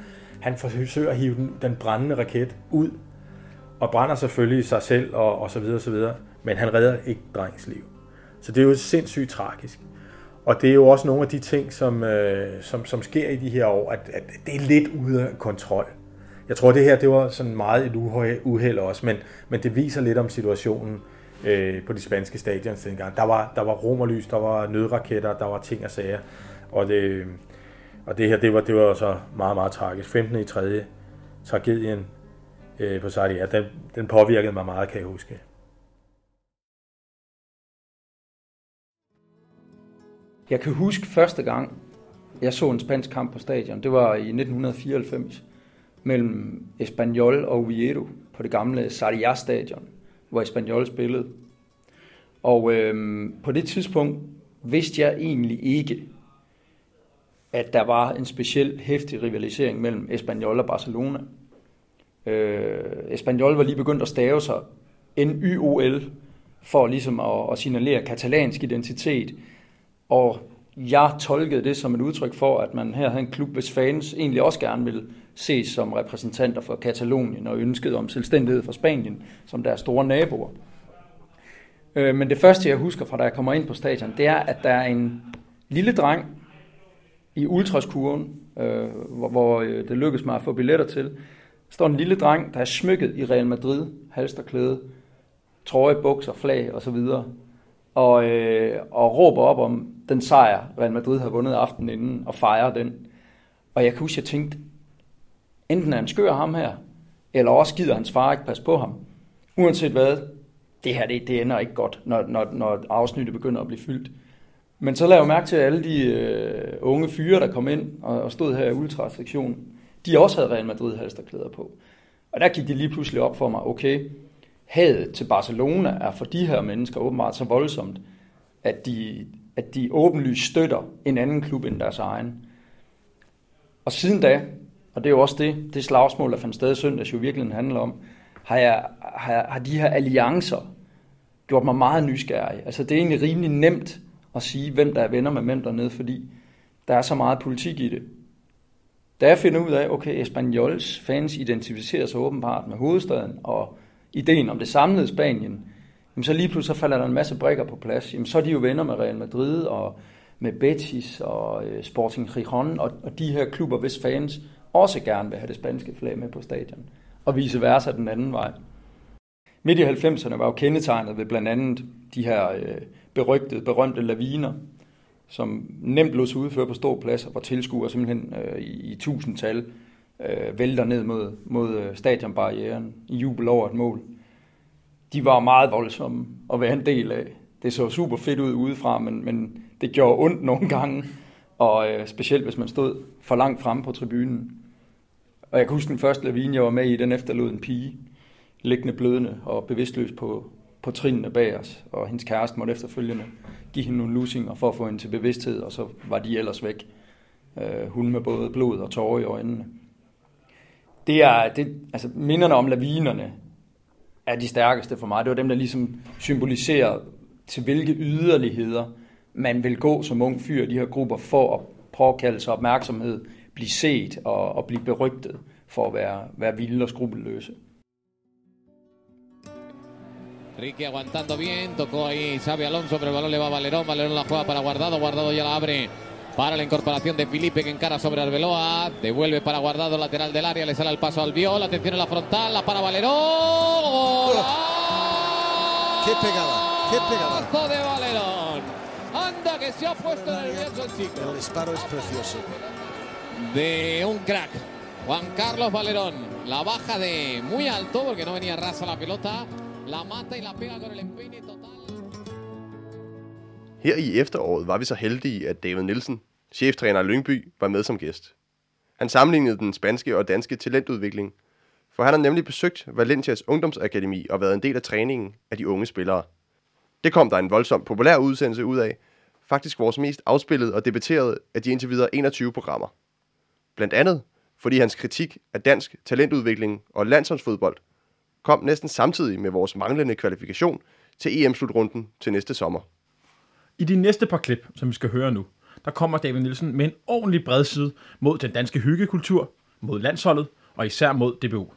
Han forsøger at hive den, den brændende raket ud, og brænder selvfølgelig sig selv og, og så videre, og så videre. Men han redder ikke drengens liv. Så det er jo sindssygt tragisk. Og det er jo også nogle af de ting, som, øh, som, som sker i de her år, at, at det er lidt ude af kontrol. Jeg tror, det her det var sådan meget et uheld også, men, men det viser lidt om situationen øh, på de spanske stadions dengang. Der var, der var romerlys, der var nødraketter, der var ting og sager. Og det, og det her, det var, det var så meget, meget tragisk. 15. i 3. tragedien øh, på Sardia, den, den påvirkede mig meget, kan jeg huske. Jeg kan huske første gang, jeg så en spansk kamp på stadion. Det var i 1994 mellem Espanyol og Oviedo på det gamle Sarriá stadion, hvor Espanyol spillede. Og øhm, på det tidspunkt vidste jeg egentlig ikke, at der var en speciel hæftig rivalisering mellem Espanyol og Barcelona. Øh, Espanyol var lige begyndt at stave sig NYOL for ligesom at, at signalere katalansk identitet og jeg tolkede det som et udtryk for, at man her havde en klub, hvis fans egentlig også gerne ville ses som repræsentanter for Katalonien og ønsket om selvstændighed for Spanien som deres store naboer. Øh, men det første, jeg husker fra da jeg kommer ind på stadion, det er, at der er en lille dreng i ultraskurven, øh, hvor, hvor øh, det lykkedes mig at få billetter til. Der står en lille dreng, der er smykket i Real Madrid, halsterklæde, trøje, bukser, flag osv og, øh, og råber op om den sejr, Real Madrid havde vundet aftenen inden, og fejre den. Og jeg kan huske, at jeg tænkte, enten er han skør ham her, eller også gider hans far ikke passe på ham. Uanset hvad, det her det, det ender ikke godt, når, når, når afsnittet begynder at blive fyldt. Men så lavede jeg mærke til, at alle de øh, unge fyre, der kom ind og, og stod her i ultrasektionen, de også havde Real Madrid halsterklæder på. Og der gik det lige pludselig op for mig, okay, hadet til Barcelona er for de her mennesker åbenbart så voldsomt, at de, at de åbenlyst støtter en anden klub end deres egen. Og siden da, og det er jo også det, det slagsmål, der fandt sted i søndags jo virkelig handler om, har, jeg, har, har de her alliancer gjort mig meget nysgerrig. Altså det er egentlig rimelig nemt at sige, hvem der er venner med hvem dernede, fordi der er så meget politik i det. Da jeg finder ud af, okay, Espanyols fans identificerer sig åbenbart med hovedstaden, og ideen om det samlede Spanien, jamen så lige pludselig så falder der en masse brikker på plads. Jamen så er de jo venner med Real Madrid og med Betis og øh, Sporting Gijón og, og de her klubber, hvis fans også gerne vil have det spanske flag med på stadion. Og vice versa den anden vej. Midt i 90'erne var jo kendetegnet ved blandt andet de her øh, berygtede, berømte laviner, som nemt lå sig udføre på stor plads, hvor tilskuere simpelthen øh, i, i tusindtal øh, vælter ned mod, mod øh, stadionbarrieren i jubel over et mål. De var meget voldsomme at være en del af. Det så super fedt ud udefra, men, men det gjorde ondt nogle gange, og øh, specielt hvis man stod for langt fremme på tribunen. Og jeg kan huske den første lavine, jeg var med i, den efterlod en pige, liggende blødende og bevidstløs på, på trinene bag os, og hendes kæreste måtte efterfølgende give hende nogle lusinger for at få hende til bevidsthed, og så var de ellers væk. Øh, hun med både blod og tårer i øjnene det er, det, altså minderne om lavinerne er de stærkeste for mig. Det var dem, der ligesom symboliserer til hvilke yderligheder man vil gå som ung fyr i de her grupper for at påkalde sig opmærksomhed, blive set og, og blive berygtet for at være, være vilde og skrupelløse. Ricky aguantando bien, tocó ahí Xavi Alonso, pero el balón le va a Valerón, Valerón la juega para Guardado, Guardado ya la abre para la incorporación de Felipe que encara sobre Arbeloa, devuelve para Guardado lateral del área, le sale al paso al Viol, atención en la frontal, la para Valerón. Qué pegada, qué pegada. Golazo de Valerón. Anda que se ha puesto nervioso el chico. El disparo es precioso. De un crack. Juan Carlos Valerón. La baja de muy alto porque no venía rasa la pelota. La mata y la pega con el empeine total. Her i efteråret var vi så heldige, at David Nielsen, cheftræner i Lyngby, var med som gæst. Han sammenlignede den spanske og danske talentudvikling, for han har nemlig besøgt Valencias ungdomsakademi og været en del af træningen af de unge spillere. Det kom der en voldsomt populær udsendelse ud af, faktisk vores mest afspillede og debatterede af de indtil videre 21 programmer. Blandt andet, fordi hans kritik af dansk talentudvikling og landsholdsfodbold kom næsten samtidig med vores manglende kvalifikation til EM-slutrunden til næste sommer. I de næste par klip, som vi skal høre nu, der kommer David Nielsen med en ordentlig bredside mod den danske hyggekultur, mod landsholdet og især mod DBU.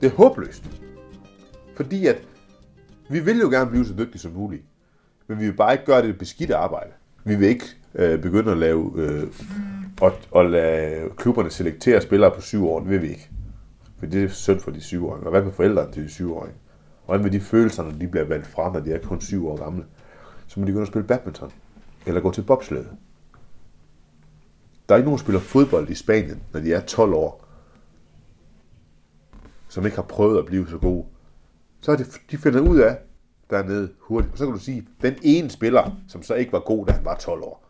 Det er håbløst. Fordi at vi vil jo gerne blive så dygtige som muligt. Men vi vil bare ikke gøre det beskidte arbejde. Vi vil ikke øh, begynde at lave øh, og, og lade klubberne selektere spillere på syv år. Det vil vi ikke. For det er synd for de syvårige. Og hvad med forældrene til de syvårige? Hvordan hvad med de følelser, når de bliver valgt fra, når de er kun syv år gamle? Så må de gå og spille badminton. Eller gå til bobsled. Der er ikke nogen, der spiller fodbold i Spanien, når de er 12 år. Som ikke har prøvet at blive så gode. Så er det, de finder ud af, dernede hurtigt. Og så kan du sige, den ene spiller, som så ikke var god, da han var 12 år.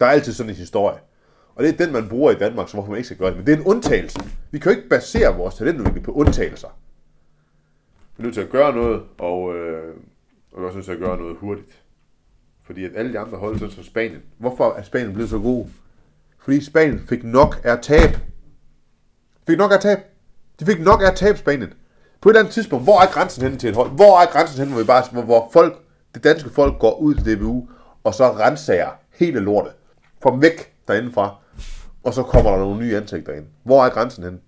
Der er altid sådan en historie. Og det er den, man bruger i Danmark, så hvorfor man ikke skal gøre det. Men det er en undtagelse. Vi kan jo ikke basere vores talentudvikling på undtagelser. Vi er nødt til at gøre noget, og, øh, og vi er også nødt til at gøre noget hurtigt. Fordi at alle de andre hold, sådan som Spanien, hvorfor er Spanien blevet så god? Fordi Spanien fik nok af tab. Fik nok af tab. De fik nok af tab, Spanien. På et eller andet tidspunkt, hvor er grænsen hen til et hold? Hvor er grænsen hen, hvor, vi bare, hvor, hvor folk, det danske folk går ud til DBU, og så renser hele lortet. Får dem væk derindefra, og så kommer der nogle nye ansigter ind. Hvor er grænsen hen?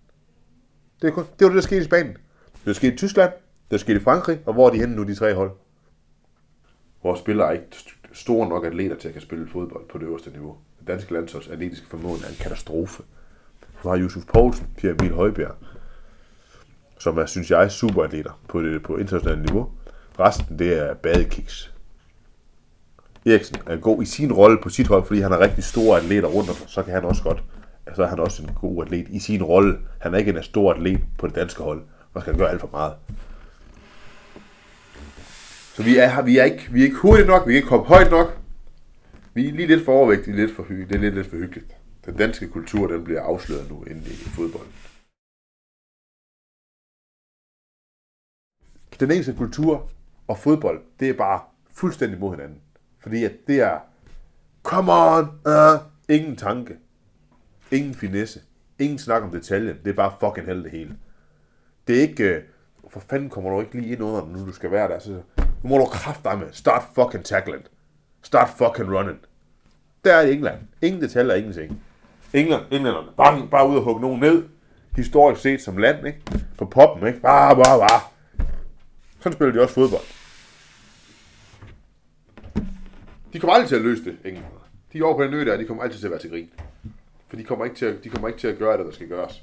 Det, er kun, det var det, der skete i Spanien. Det skete i Tyskland, det skete i Frankrig, og hvor er de henne nu, de tre hold? Vores spillere er ikke store nok atleter til at kan spille fodbold på det øverste niveau. Det danske landsholds atletiske formål er en katastrofe. Så har Josef Poulsen, Pierre Emil Højbjerg, som er, synes jeg, superatleter på, det, på internationalt niveau. Resten, det er badekiks. Eriksen er god i sin rolle på sit hold, fordi han har rigtig store atleter rundt om sig, så kan han også godt, så er han også en god atlet i sin rolle. Han er ikke en stor atlet på det danske hold. Man skal gøre alt for meget. Så vi er, vi er ikke, vi er ikke hurtigt nok, vi kan ikke komme højt nok. Vi er lige lidt for overvægtige, lidt for hyggeligt. Det er lidt, lidt for hyggeligt. Den danske kultur, den bliver afsløret nu inden i fodbold. Den engelske kultur og fodbold, det er bare fuldstændig mod hinanden. Fordi at det er, come on, uh, ingen tanke, ingen finesse, ingen snak om detaljen, det er bare fucking held det hele. Det er ikke, uh, for fanden kommer du ikke lige ind under den, nu du skal være der, så nu må du kraft dig med, start fucking tackling, start fucking running. Der er i England, ingen detaljer, ingenting. England, englænderne, bare, bare ud og hugge nogen ned, historisk set som land, ikke? På poppen, ikke? Bare, bare, bare. Sådan spiller de også fodbold. De kommer aldrig til at løse det, englænderne. De er over på den ø der, de kommer altid til at være til grin. For de kommer ikke til at, de kommer ikke til at gøre det, der skal gøres.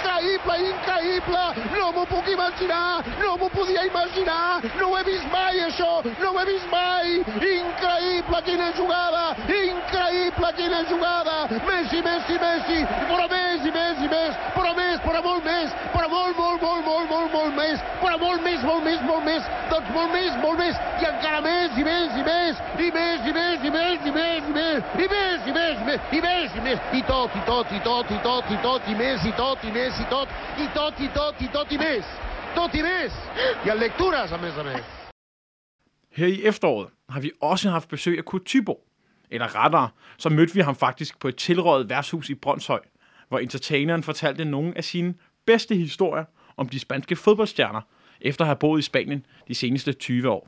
increïble, increïble! No m'ho puc imaginar! No m'ho podia imaginar! No ho he vist mai, això! No ho he vist mai! Increïble, quina jugada! Increïble, quina jugada! Messi, Messi, Messi! Però més i més i més! Però més, però molt més! Però molt, molt, molt, molt, molt, molt més! Però molt més, molt més, molt més! Doncs molt més, molt més! I encara més i més i més! I més i més i més i més i més! I més i més i més! I més i més! I tot, i tot, i tot, i tot, i tot, i més, i tot, i més, i tot, i tot, i tot, i tot, i més! Tot i més! I en lectures, a més a més. Her i efteråret har vi også haft besøg af Kurt Thybo. Eller rettere, så mødte vi ham faktisk på et tilrådet værtshus i Brøndshøj, hvor entertaineren fortalte nogle af sine bedste historier om de spanske fodboldstjerner, efter at have boet i Spanien de seneste 20 år.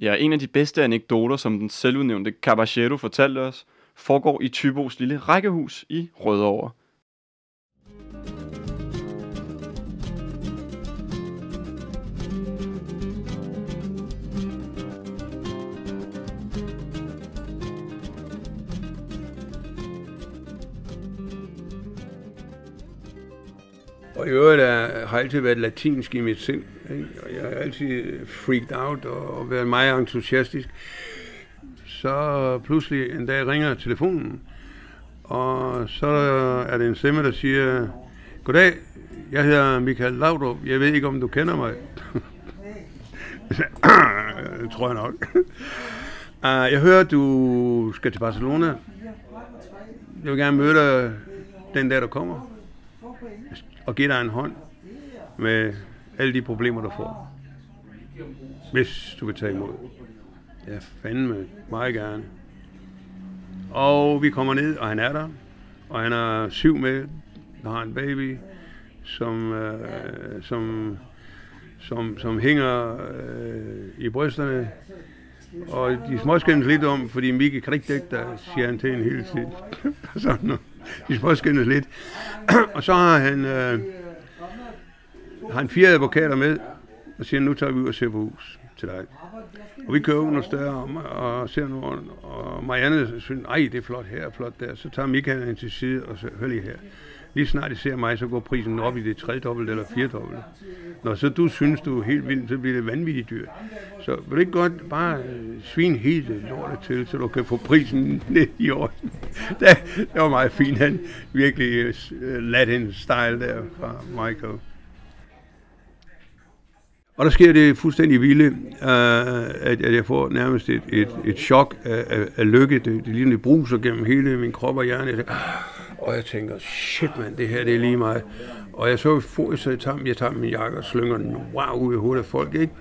Ja, en af de bedste anekdoter, som den selvudnævnte Caballero fortalte os, foregår i Tybos lille rækkehus i Rødovre. Og i øvrigt er, har altid været latinsk i mit sind. Ikke? Og jeg har altid freaked out og været meget entusiastisk. Så pludselig en dag ringer telefonen, og så er det en stemme, der siger, Goddag, jeg hedder Michael Laudrup. Jeg ved ikke, om du kender mig. det tror jeg nok. Uh, jeg hører, du skal til Barcelona. Jeg vil gerne møde dig den dag, du kommer og give dig en hånd med alle de problemer, du får. Hvis du vil tage imod. Ja, fandme meget gerne. Og vi kommer ned, og han er der. Og han er syv med, der har en baby, som, øh, som, som, som hænger øh, i brysterne. Og de småskændes lidt om, fordi Mikke kan ikke dække dig, siger han til en hele tiden. Sådan noget. De småskændes lidt. og så har han, øh, har han fire advokater med, og siger, nu tager vi ud og ser på hus til dig. Og vi kører under større og, og ser nu, og Marianne synes, ej, det er flot her, flot der. Så tager Michael hende til side og så, hør lige her. Lige snart de ser mig, så går prisen op i det tredobbelte eller firedobbelte. Når så du synes, du er helt vild, så bliver det vanvittigt dyrt. Så vil du ikke godt bare øh, svine hele lortet til, så du kan få prisen ned i orden? det, det var meget fint. Han virkelig øh, øh, Latin style der fra Michael. Og der sker det fuldstændig vilde, at, at jeg får nærmest et, et, et chok af, af, af lykke. Det, det ligner, det bruser gennem hele min krop og hjerne. Jeg tænker, ah og jeg tænker, shit mand, det her det er lige mig. Og jeg så får så jeg tager, jeg tager min jakke og slynger den wow ud i hovedet af folk, ikke?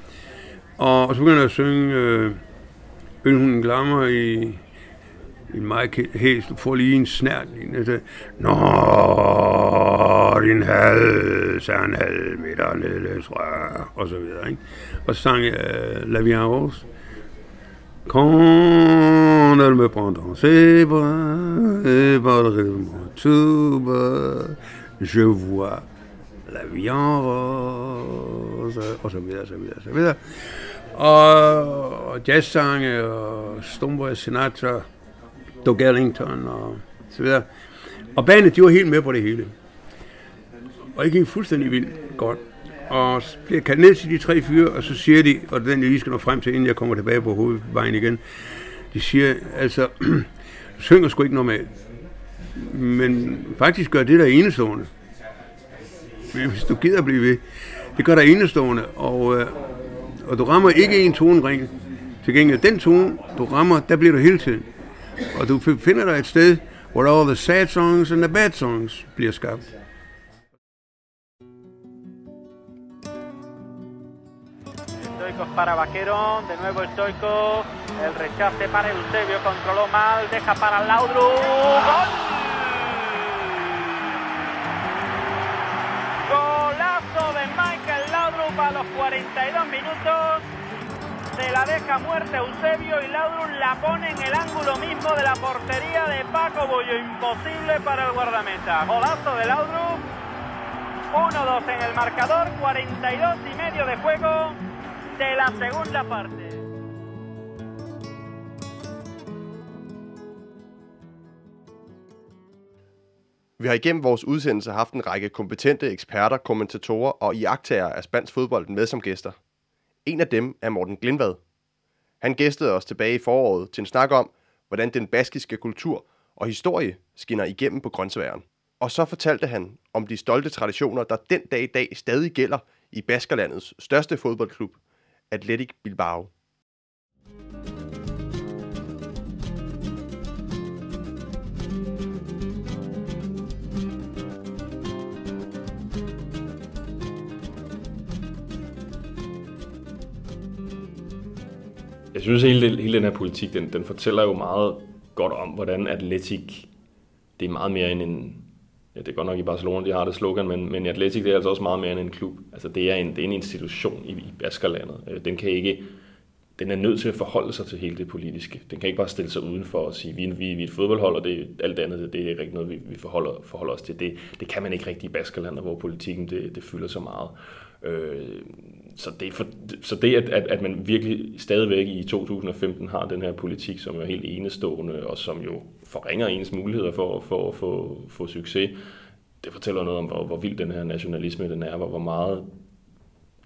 Og, og så begynder jeg at synge øh, Ølhunden glammer i, i mig helt, hæs. Du får lige en snært. Nå, din hals er en halv meter nedlægsrør, og så videre, ikke? Og så sang jeg uh, La Vie en Rose. Kom elle me prend dans ses bras et par de mon je vois la vie en rose, og så videre, så videre, så videre. Og, og jazzsange, og Stumbo Sinatra, Doug Ellington, og så videre. Og bandet, de var helt med på det hele. Og jeg gik fuldstændig vildt godt. Og så bliver jeg kaldt ned til de tre fyre, og så siger de, og den jeg lige skal nå frem til, inden jeg kommer tilbage på hovedvejen igen, de siger, altså, du synger sgu ikke normalt, men faktisk gør det der enestående. Hvis du gider blive ved, det gør der enestående, og, øh, og du rammer ikke en tone tonring. Til gengæld, den tone, du rammer, der bliver du hele tiden. Og du finder dig et sted, hvor all the sad songs and the bad songs bliver skabt. Stoicos para Vaquero, de nuevo Stoico, el rechace para Eusebio, controló mal, deja para Laudru, ¡gol! Golazo de Michael Laudrup a los 42 minutos, se la deja muerta Eusebio y Laudrup la pone en el ángulo mismo de la portería de Paco Bollo, imposible para el guardameta. Golazo de Laudrup, 1-2 en el marcador, 42 y medio de juego de la segunda parte. Vi har igennem vores udsendelse haft en række kompetente eksperter, kommentatorer og iagtager af spansk fodbold med som gæster. En af dem er Morten Glindvad. Han gæstede os tilbage i foråret til en snak om, hvordan den baskiske kultur og historie skinner igennem på grøntsværen. Og så fortalte han om de stolte traditioner, der den dag i dag stadig gælder i Baskerlandets største fodboldklub, Athletic Bilbao. Synes, at hele, hele den her politik, den, den fortæller jo meget godt om, hvordan atletik, det er meget mere end en, ja, det er godt nok i Barcelona, de har det slogan, men, men atletik, det er altså også meget mere end en klub. Altså, det er en, det er en institution i, i Baskerlandet. Øh, den kan ikke, den er nødt til at forholde sig til hele det politiske. Den kan ikke bare stille sig udenfor og sige, vi, vi, vi er et fodboldhold, og det, alt andet det, det er ikke noget, vi, vi forholder, forholder os til. Det, det kan man ikke rigtig i Baskerlandet, hvor politikken det, det fylder så meget. Øh, så det, for, så det at, at, at man virkelig stadigvæk i 2015 har den her politik, som er helt enestående, og som jo forringer ens muligheder for, for at få, få succes, det fortæller noget om, hvor, hvor vild den her nationalisme den er, hvor, hvor meget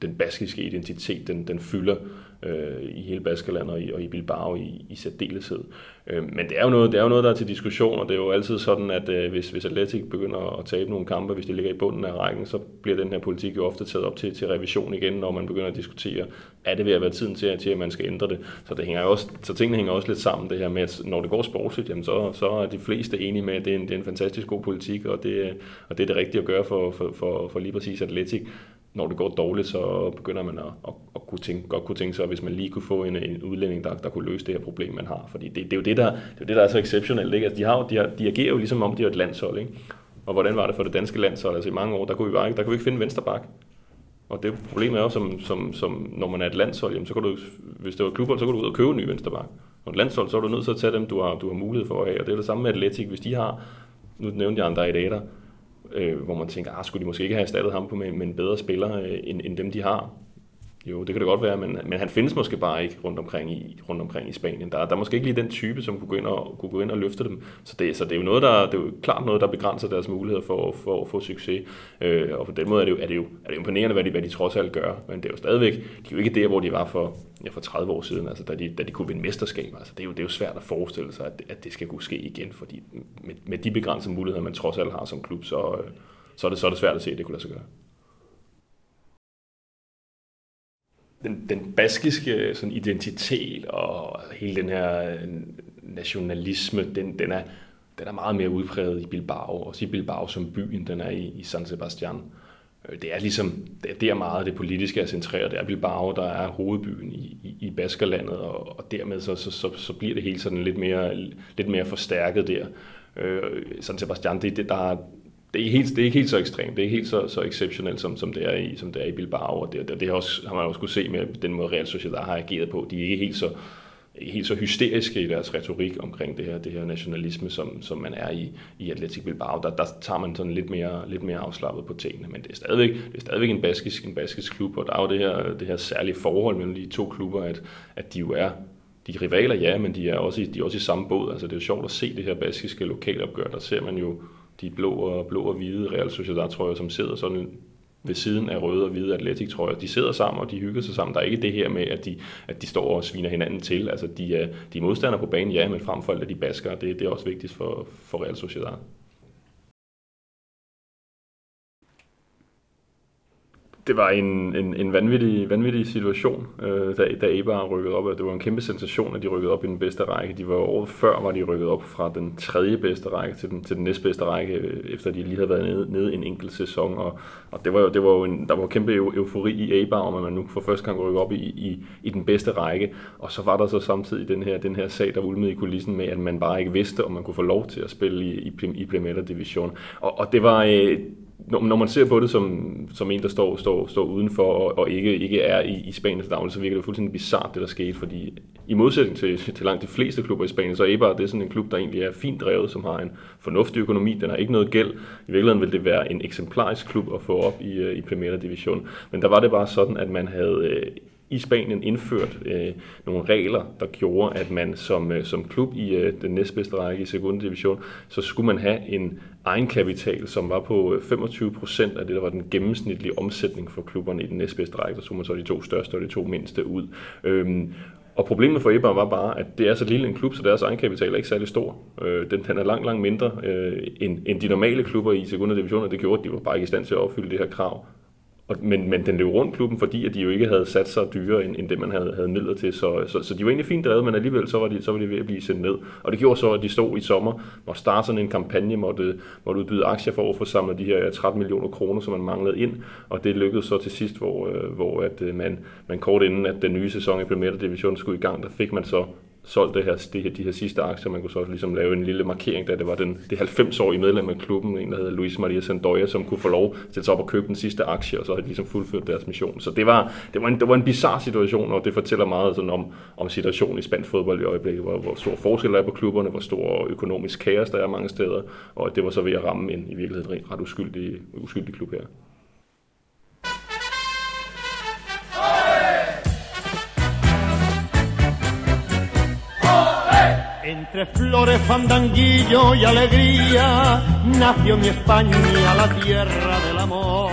den baskiske identitet, den, den fylder øh, i hele Baskerland og i, og i Bilbao i, i særdeleshed. Øh, men det er, jo noget, det er jo noget, der er til diskussion, og det er jo altid sådan, at øh, hvis, hvis Atletic begynder at tabe nogle kampe, hvis de ligger i bunden af rækken, så bliver den her politik jo ofte taget op til, til revision igen, når man begynder at diskutere, er det ved at være tiden til, til at man skal ændre det. Så, det hænger jo også, så tingene hænger også lidt sammen, det her med, at når det går sportsligt, jamen så, så er de fleste enige med, at det er en, det er en fantastisk god politik, og det, og det er det rigtige at gøre for, for, for, for lige præcis Atletic når det går dårligt, så begynder man at, at, at kunne tænke, godt kunne tænke sig, hvis man lige kunne få en, en udlænding, der, der kunne løse det her problem, man har. Fordi det, det, er jo det, der, det er jo det, der er så exceptionelt. Ikke? Altså, de, har, de, har, de agerer jo ligesom om, de er et landshold. Ikke? Og hvordan var det for det danske landshold? Altså i mange år, der kunne vi, bare, der kunne vi ikke finde vensterbak. Og det problemet er jo, som, som, som, når man er et landshold, jamen, så kan du, hvis det var klubhold, så kan du ud og købe en ny vensterbak. Og et landshold, så er du nødt til at tage dem, du har, du har mulighed for at have. Og det er det samme med Atletik. Hvis de har, nu nævnte jeg André Data, øh, hvor man tænker, ah, skulle de måske ikke have erstattet ham på med, med en bedre spiller, øh, end, end dem de har. Jo, det kan det godt være, men, men han findes måske bare ikke rundt omkring i, rundt omkring i Spanien. Der, der er måske ikke lige den type, som kunne gå ind og, kunne gå ind og løfte dem. Så det, så det er jo noget, der, det er jo klart noget, der begrænser deres muligheder for, for at få succes. Øh, og på den måde er det, jo, er, det jo, er det jo imponerende, hvad de, hvad de trods alt gør. Men det er jo stadigvæk, de er jo ikke der, hvor de var for, ja, for 30 år siden, altså, da, de, da de kunne vinde mesterskab. Altså, det, er jo, det er jo svært at forestille sig, at, at det skal kunne ske igen, fordi med, med de begrænsede muligheder, man trods alt har som klub, så, øh, så er det, så er det svært at se, at det kunne lade sig gøre. Den, den baskiske øh, sådan, identitet og hele den her øh, nationalisme, den, den, er, den er meget mere udpræget i Bilbao, også i Bilbao som byen, den er i, i San Sebastian. Øh, det er ligesom, det er meget det politiske er centreret. Det er Bilbao, der er hovedbyen i, i, i Baskerlandet, og, og dermed så, så, så, så bliver det hele sådan lidt mere, lidt mere forstærket der. Øh, San Sebastian, det, det, der, det er, helt, det er ikke helt så ekstremt, det er ikke helt så, så exceptionelt, som, som, det er i, som det er i Bilbao, og det, det, det har, også, har man også kunne se med den måde Real Sociedad har ageret på. De er ikke helt så, ikke helt så hysteriske i deres retorik omkring det her, det her nationalisme, som, som man er i, i Atletic Bilbao. Der, der tager man sådan lidt mere, lidt mere afslappet på tingene, men det er stadigvæk, det er stadigvæk en baskisk, en baskisk klub, og der er jo det her, det her særlige forhold mellem de to klubber, at, at de jo er de er rivaler, ja, men de er også i, de er også i samme båd. Altså, det er jo sjovt at se det her baskiske lokalopgør. Der ser man jo de blå og, blå og hvide Real Sociedad trøjer, som sidder sådan ved siden af røde og hvide Atletic trøjer. De sidder sammen, og de hygger sig sammen. Der er ikke det her med, at de, at de står og sviner hinanden til. Altså, de er, de er modstandere på banen, ja, men frem for alt er de basker. Det, det er også vigtigt for, for Real Sociedad. Det var en, en, en vanvittig, vanvittig situation, øh, da, da Eibar rykkede op. Det var en kæmpe sensation, at de rykkede op i den bedste række. De var året før, var de rykket op fra den tredje bedste række til den, til den næstbedste række, øh, efter de lige havde været nede, nede en enkelt sæson. Og, og det var jo, det var jo en, der var kæmpe eufori i Eibar, om at man nu for første gang rykke op i, i, i den bedste række. Og så var der så samtidig den her, den her sag, der ulmede i kulissen med, at man bare ikke vidste, om man kunne få lov til at spille i, i, i Primera Division. Og, og det var... Øh, når, når man ser på det som, som en, der står, står, står udenfor og, og ikke, ikke er i, i Spaniens daglig, så virker det fuldstændig bizart, det der skete, fordi i modsætning til, til langt de fleste klubber i Spanien, så er Eibar det er sådan en klub, der egentlig er fint drevet, som har en fornuftig økonomi, den har ikke noget gæld. I virkeligheden vil det være en eksemplarisk klub at få op i, øh, i Primera Division. Men der var det bare sådan, at man havde øh, i Spanien indført øh, nogle regler, der gjorde, at man som, øh, som klub i øh, den næstbedste række i 2. Division, så skulle man have en egenkapital, som var på øh, 25 procent af det, der var den gennemsnitlige omsætning for klubberne i den næstbedste række. Så skulle man så de to største og de to mindste ud. Øhm, og problemet for Eber var bare, at det er så lille en klub, så deres egenkapital er ikke særlig stor. Øh, den, den er langt, langt mindre øh, end, end de normale klubber i 2. Division, og det gjorde, at de var bare ikke i stand til at opfylde det her krav. Og, men, men den løb rundt klubben, fordi at de jo ikke havde sat sig dyrere, end, end det man havde, havde midler til. Så, så, så de var egentlig fint drevet, men alligevel så var, de, så var de ved at blive sendt ned. Og det gjorde så, at de stod i sommer, måtte starte sådan en kampagne, måtte, måtte udbyde aktier for at få samlet de her 13 millioner kroner, som man manglede ind. Og det lykkedes så til sidst, hvor, øh, hvor at øh, man, man kort inden, at den nye sæson i Premier Division skulle i gang, der fik man så solgt det her, det her, de her sidste aktier. Man kunne så ligesom lave en lille markering, da det var den, det 90-årige medlem af klubben, en der hedder Luis Maria Sandoya, som kunne få lov til at tage op og købe den sidste aktie, og så har de ligesom fuldført deres mission. Så det var, det var en, det var en bizarre situation, og det fortæller meget sådan om, om situationen i spansk fodbold i øjeblikket, hvor, hvor stor forskel der er på klubberne, hvor stor økonomisk kaos der er mange steder, og det var så ved at ramme en i virkeligheden ret uskyldig, uskyldig klub her. Entre flores, fandanguillo y alegría nació mi España, la tierra del amor.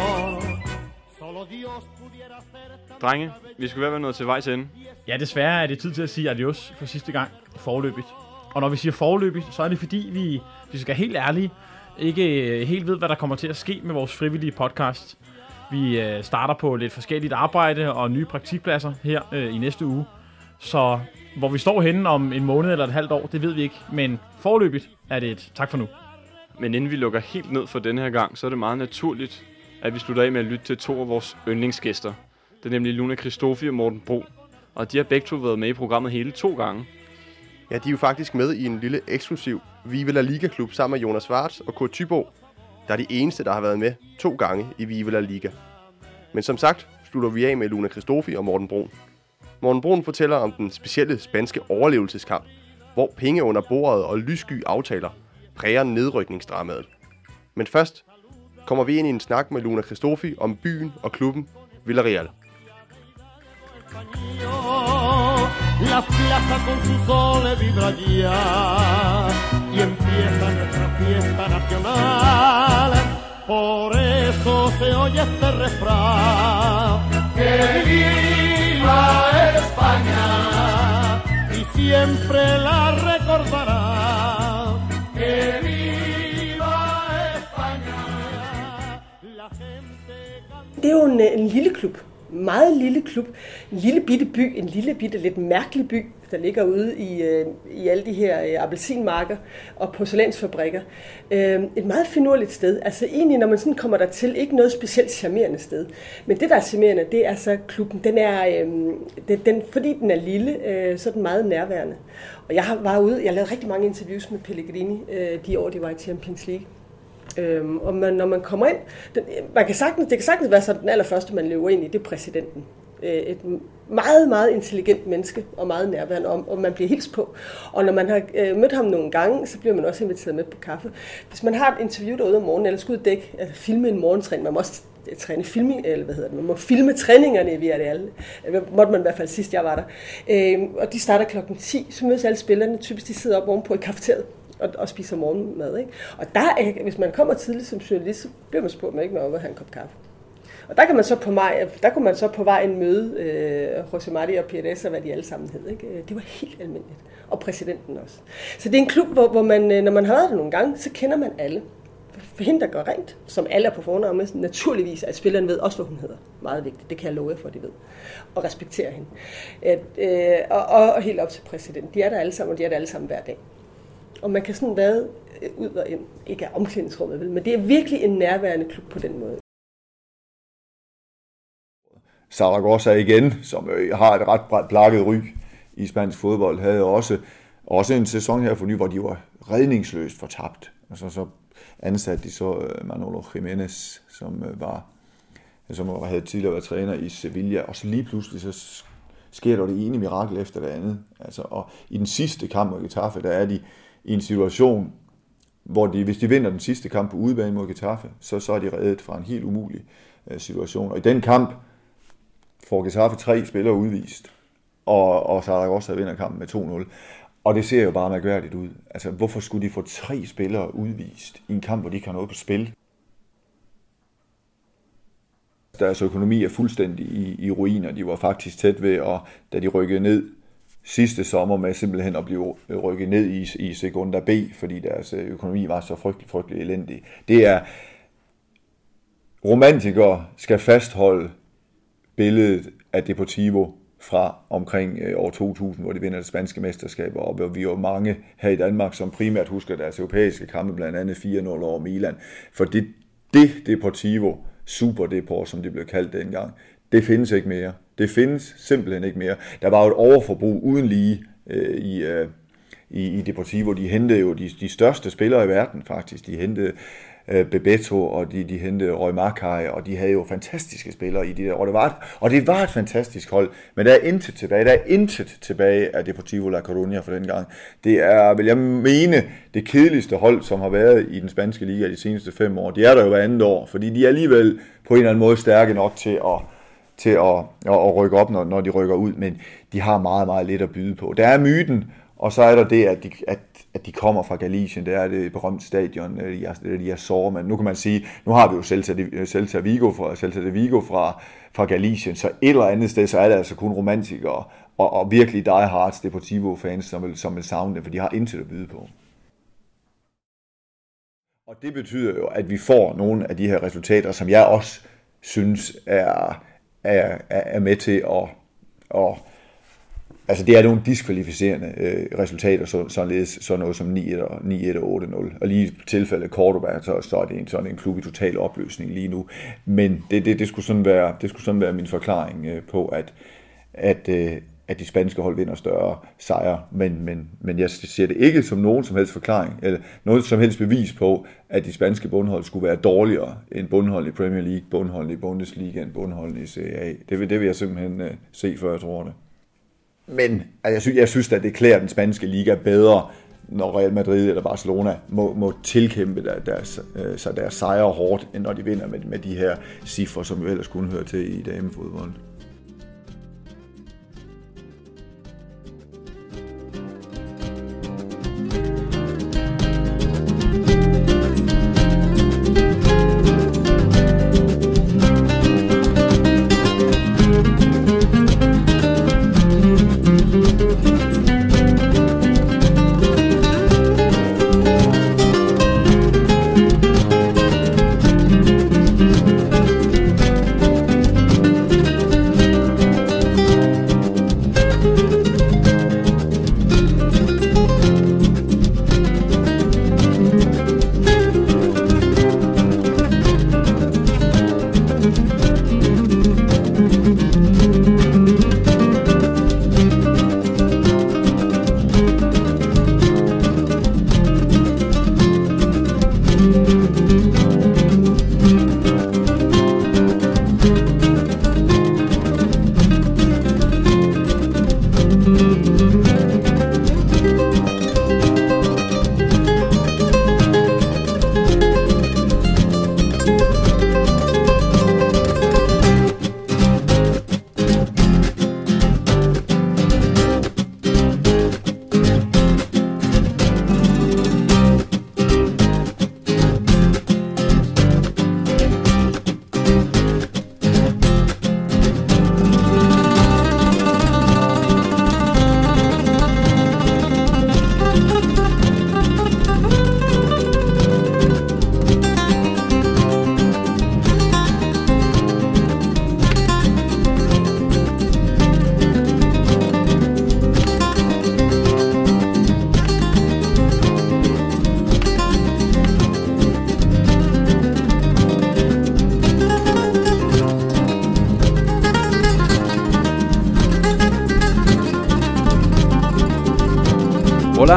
Solo Dios pudiera hacer Drenge, vi skal være nået til vejs ende. Ja, desværre er det tid til at sige adios for sidste gang forløbigt. Og når vi siger forløbigt, så er det fordi, vi, vi skal være helt ærlige, ikke øh, helt ved, hvad der kommer til at ske med vores frivillige podcast. Vi øh, starter på lidt forskelligt arbejde og nye praktikpladser her øh, i næste uge. Så hvor vi står henne om en måned eller et halvt år, det ved vi ikke. Men forløbigt er det et tak for nu. Men inden vi lukker helt ned for denne her gang, så er det meget naturligt, at vi slutter af med at lytte til to af vores yndlingsgæster. Det er nemlig Luna Kristofi og Morten Bro. Og de har begge to været med i programmet hele to gange. Ja, de er jo faktisk med i en lille eksklusiv Vive La Liga-klub sammen med Jonas Schwartz og Kurt Thybo, der er de eneste, der har været med to gange i Vive La Liga. Men som sagt slutter vi af med Luna Kristofi og Morten Brun. Morten Brun fortæller om den specielle spanske overlevelseskamp, hvor penge under bordet og lyssky aftaler præger nedrykningsdramaet. Men først kommer vi ind i en snak med Luna Kristofi om byen og klubben Villarreal. La plaza con su sole vibra ya y empieza nuestra fiesta nacional. Por eso se oye este refrán. Que viva España y siempre la recordará. Que viva España. La gente Det er jo en, en lille klub. Meget lille klub. En lille bitte by. En lille bitte lidt mærkelig by, der ligger ude i, øh, i alle de her øh, appelsinmarker og porcelænsfabrikker. Øh, et meget finurligt sted. Altså egentlig, når man sådan kommer der til, ikke noget specielt charmerende sted. Men det, der er charmerende, det er så klubben. Den er, øh, den, den, fordi den er lille, øh, så er den meget nærværende. Og jeg har, var ude, jeg lavede rigtig mange interviews med Pellegrini, øh, de år, de var i Champions League. Øhm, og man, når man kommer ind, den, man kan sagtens, det kan sagtens være så den allerførste, man løber ind i, det er præsidenten. Øh, et meget, meget intelligent menneske og meget nærværende, og, og man bliver hilst på. Og når man har øh, mødt ham nogle gange, så bliver man også inviteret med på kaffe. Hvis man har et interview derude om morgenen, eller skulle dække, altså filme en morgentræning, man må også øh, træne filming, eller hvad hedder det, man må filme træningerne i Villarreal. Øh, alle. måtte man i hvert fald sidst, jeg var der. Øh, og de starter klokken 10, så mødes alle spillerne, typisk de sidder op ovenpå i kafeteriet og, og spiser morgenmad. Ikke? Og der, er, hvis man kommer tidligt som journalist, så bliver man spurgt, man ikke må op og have en kop kaffe. Og der kan man så på vej, der kunne man så på vejen møde øh, José Mari og Pérez og hvad de alle sammen hed. Ikke? Det var helt almindeligt. Og præsidenten også. Så det er en klub, hvor, hvor man, øh, når man har været der nogle gange, så kender man alle. For hende, der går rent, som alle er på fornavn med, naturligvis, at spilleren ved også, hvad hun hedder. Meget vigtigt. Det kan jeg love jer for, at de ved. Og respekterer hende. At, øh, og, og, og helt op til præsidenten. De er der alle sammen, og de er der alle sammen hver dag. Og man kan sådan være øh, ud og ind. Ikke af omklædningsrummet, vel, men det er virkelig en nærværende klub på den måde. Zaragoza igen, som øh, har et ret plakket ry i spansk fodbold, havde også, også en sæson her for ny, hvor de var redningsløst fortabt. Altså, så ansatte de så øh, Manolo Jiménez, som var som havde tidligere været træner i Sevilla, og så lige pludselig så sker der det ene mirakel efter det andet. Altså, og i den sidste kamp mod Getafe, der er de i en situation, hvor de, hvis de vinder den sidste kamp på udebane mod Getafe, så, så er de reddet fra en helt umulig øh, situation. Og i den kamp får Getafe tre spillere udvist, og, og Zaragoza vinder kampen med 2-0. Og det ser jo bare mærkværdigt ud. Altså, hvorfor skulle de få tre spillere udvist i en kamp, hvor de ikke har noget på spil? Deres økonomi er fuldstændig i, i ruiner. De var faktisk tæt ved, at, da de rykkede ned sidste sommer med simpelthen at blive rykket ned i, i Segunda B, fordi deres øh, økonomi var så frygtelig, frygtelig elendig. Det er, romantikere skal fastholde billedet af Deportivo fra omkring øh, år 2000, hvor de vinder det spanske mesterskab, og hvor vi jo mange her i Danmark, som primært husker deres europæiske kampe, blandt andet 4-0 over Milan. For det, det Deportivo, Super Deport, som det blev kaldt dengang, det findes ikke mere. Det findes simpelthen ikke mere. Der var jo et overforbrug uden lige øh, i, øh, i, i Deportivo. De hentede jo de, de største spillere i verden faktisk. De hentede øh, Bebeto, og de, de hentede Roy Markaj, og de havde jo fantastiske spillere i de der, og det var et, og det var et fantastisk hold, men der er intet tilbage, der er intet tilbage af Deportivo La Coruña for den gang. Det er, vil jeg mene, det kedeligste hold, som har været i den spanske liga de seneste fem år. De er der jo hver andet år, fordi de er alligevel på en eller anden måde stærke nok til at, til at, at, at rykke op, når, når de rykker ud, men de har meget, meget lidt at byde på. Der er myten, og så er der det, at de, at, at de kommer fra Galicien, det er det berømte stadion, øh, de er, de er sår, men nu kan man sige, nu har vi jo Celta, øh, Celta Vigo fra, Celta de Vigo fra, fra Galicien, så et eller andet sted, så er det altså kun romantikere, og, og virkelig diehards Deportivo-fans, som vil, som vil savne det, for de har intet at byde på. Og det betyder jo, at vi får nogle af de her resultater, som jeg også synes er, er, er med til at, at Altså det er nogle diskvalificerende øh, resultater, så, således sådan noget som 9-1 og, 9-1 og 8-0. Og lige i tilfældet Cordoba, så, så er det en, sådan en klub i total opløsning lige nu. Men det, det, det, skulle, sådan være, det skulle sådan være min forklaring øh, på, at, at, øh, at de spanske hold vinder større sejre. Men, men, men jeg ser det ikke som nogen som helst forklaring, eller noget som helst bevis på, at de spanske bundhold skulle være dårligere end bundhold i Premier League, bundhold i Bundesliga, end bundhold i CA. Det vil, det vil jeg simpelthen øh, se, før jeg tror det. Men altså, jeg, synes, jeg synes at det klæder den spanske liga bedre, når Real Madrid eller Barcelona må, må tilkæmpe der, deres, øh, sig deres sejre hårdt, end når de vinder med, med de her cifre, som jo ellers kun høre til i damefodbold.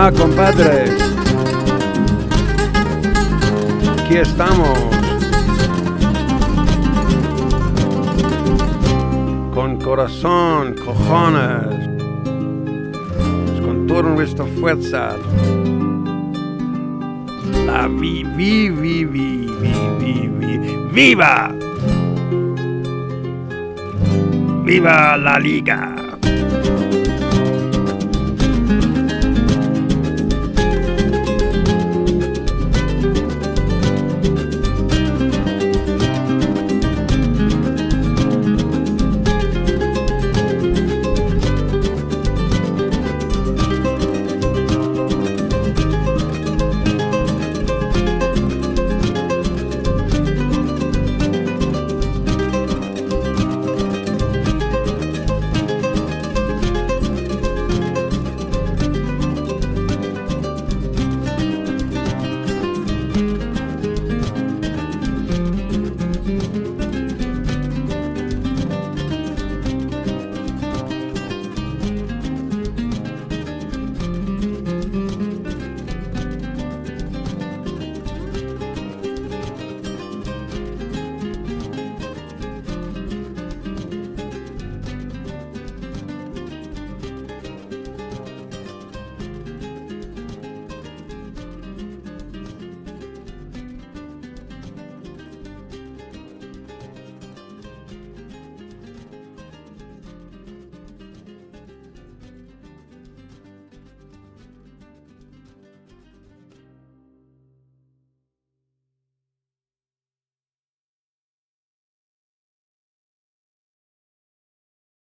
Hola, compadres. Aquí estamos. Con corazón, cojones. Con toda nuestra fuerza. La vi, vi, vi, vi, vi, vi, vi. ¡Viva! Viva la Liga!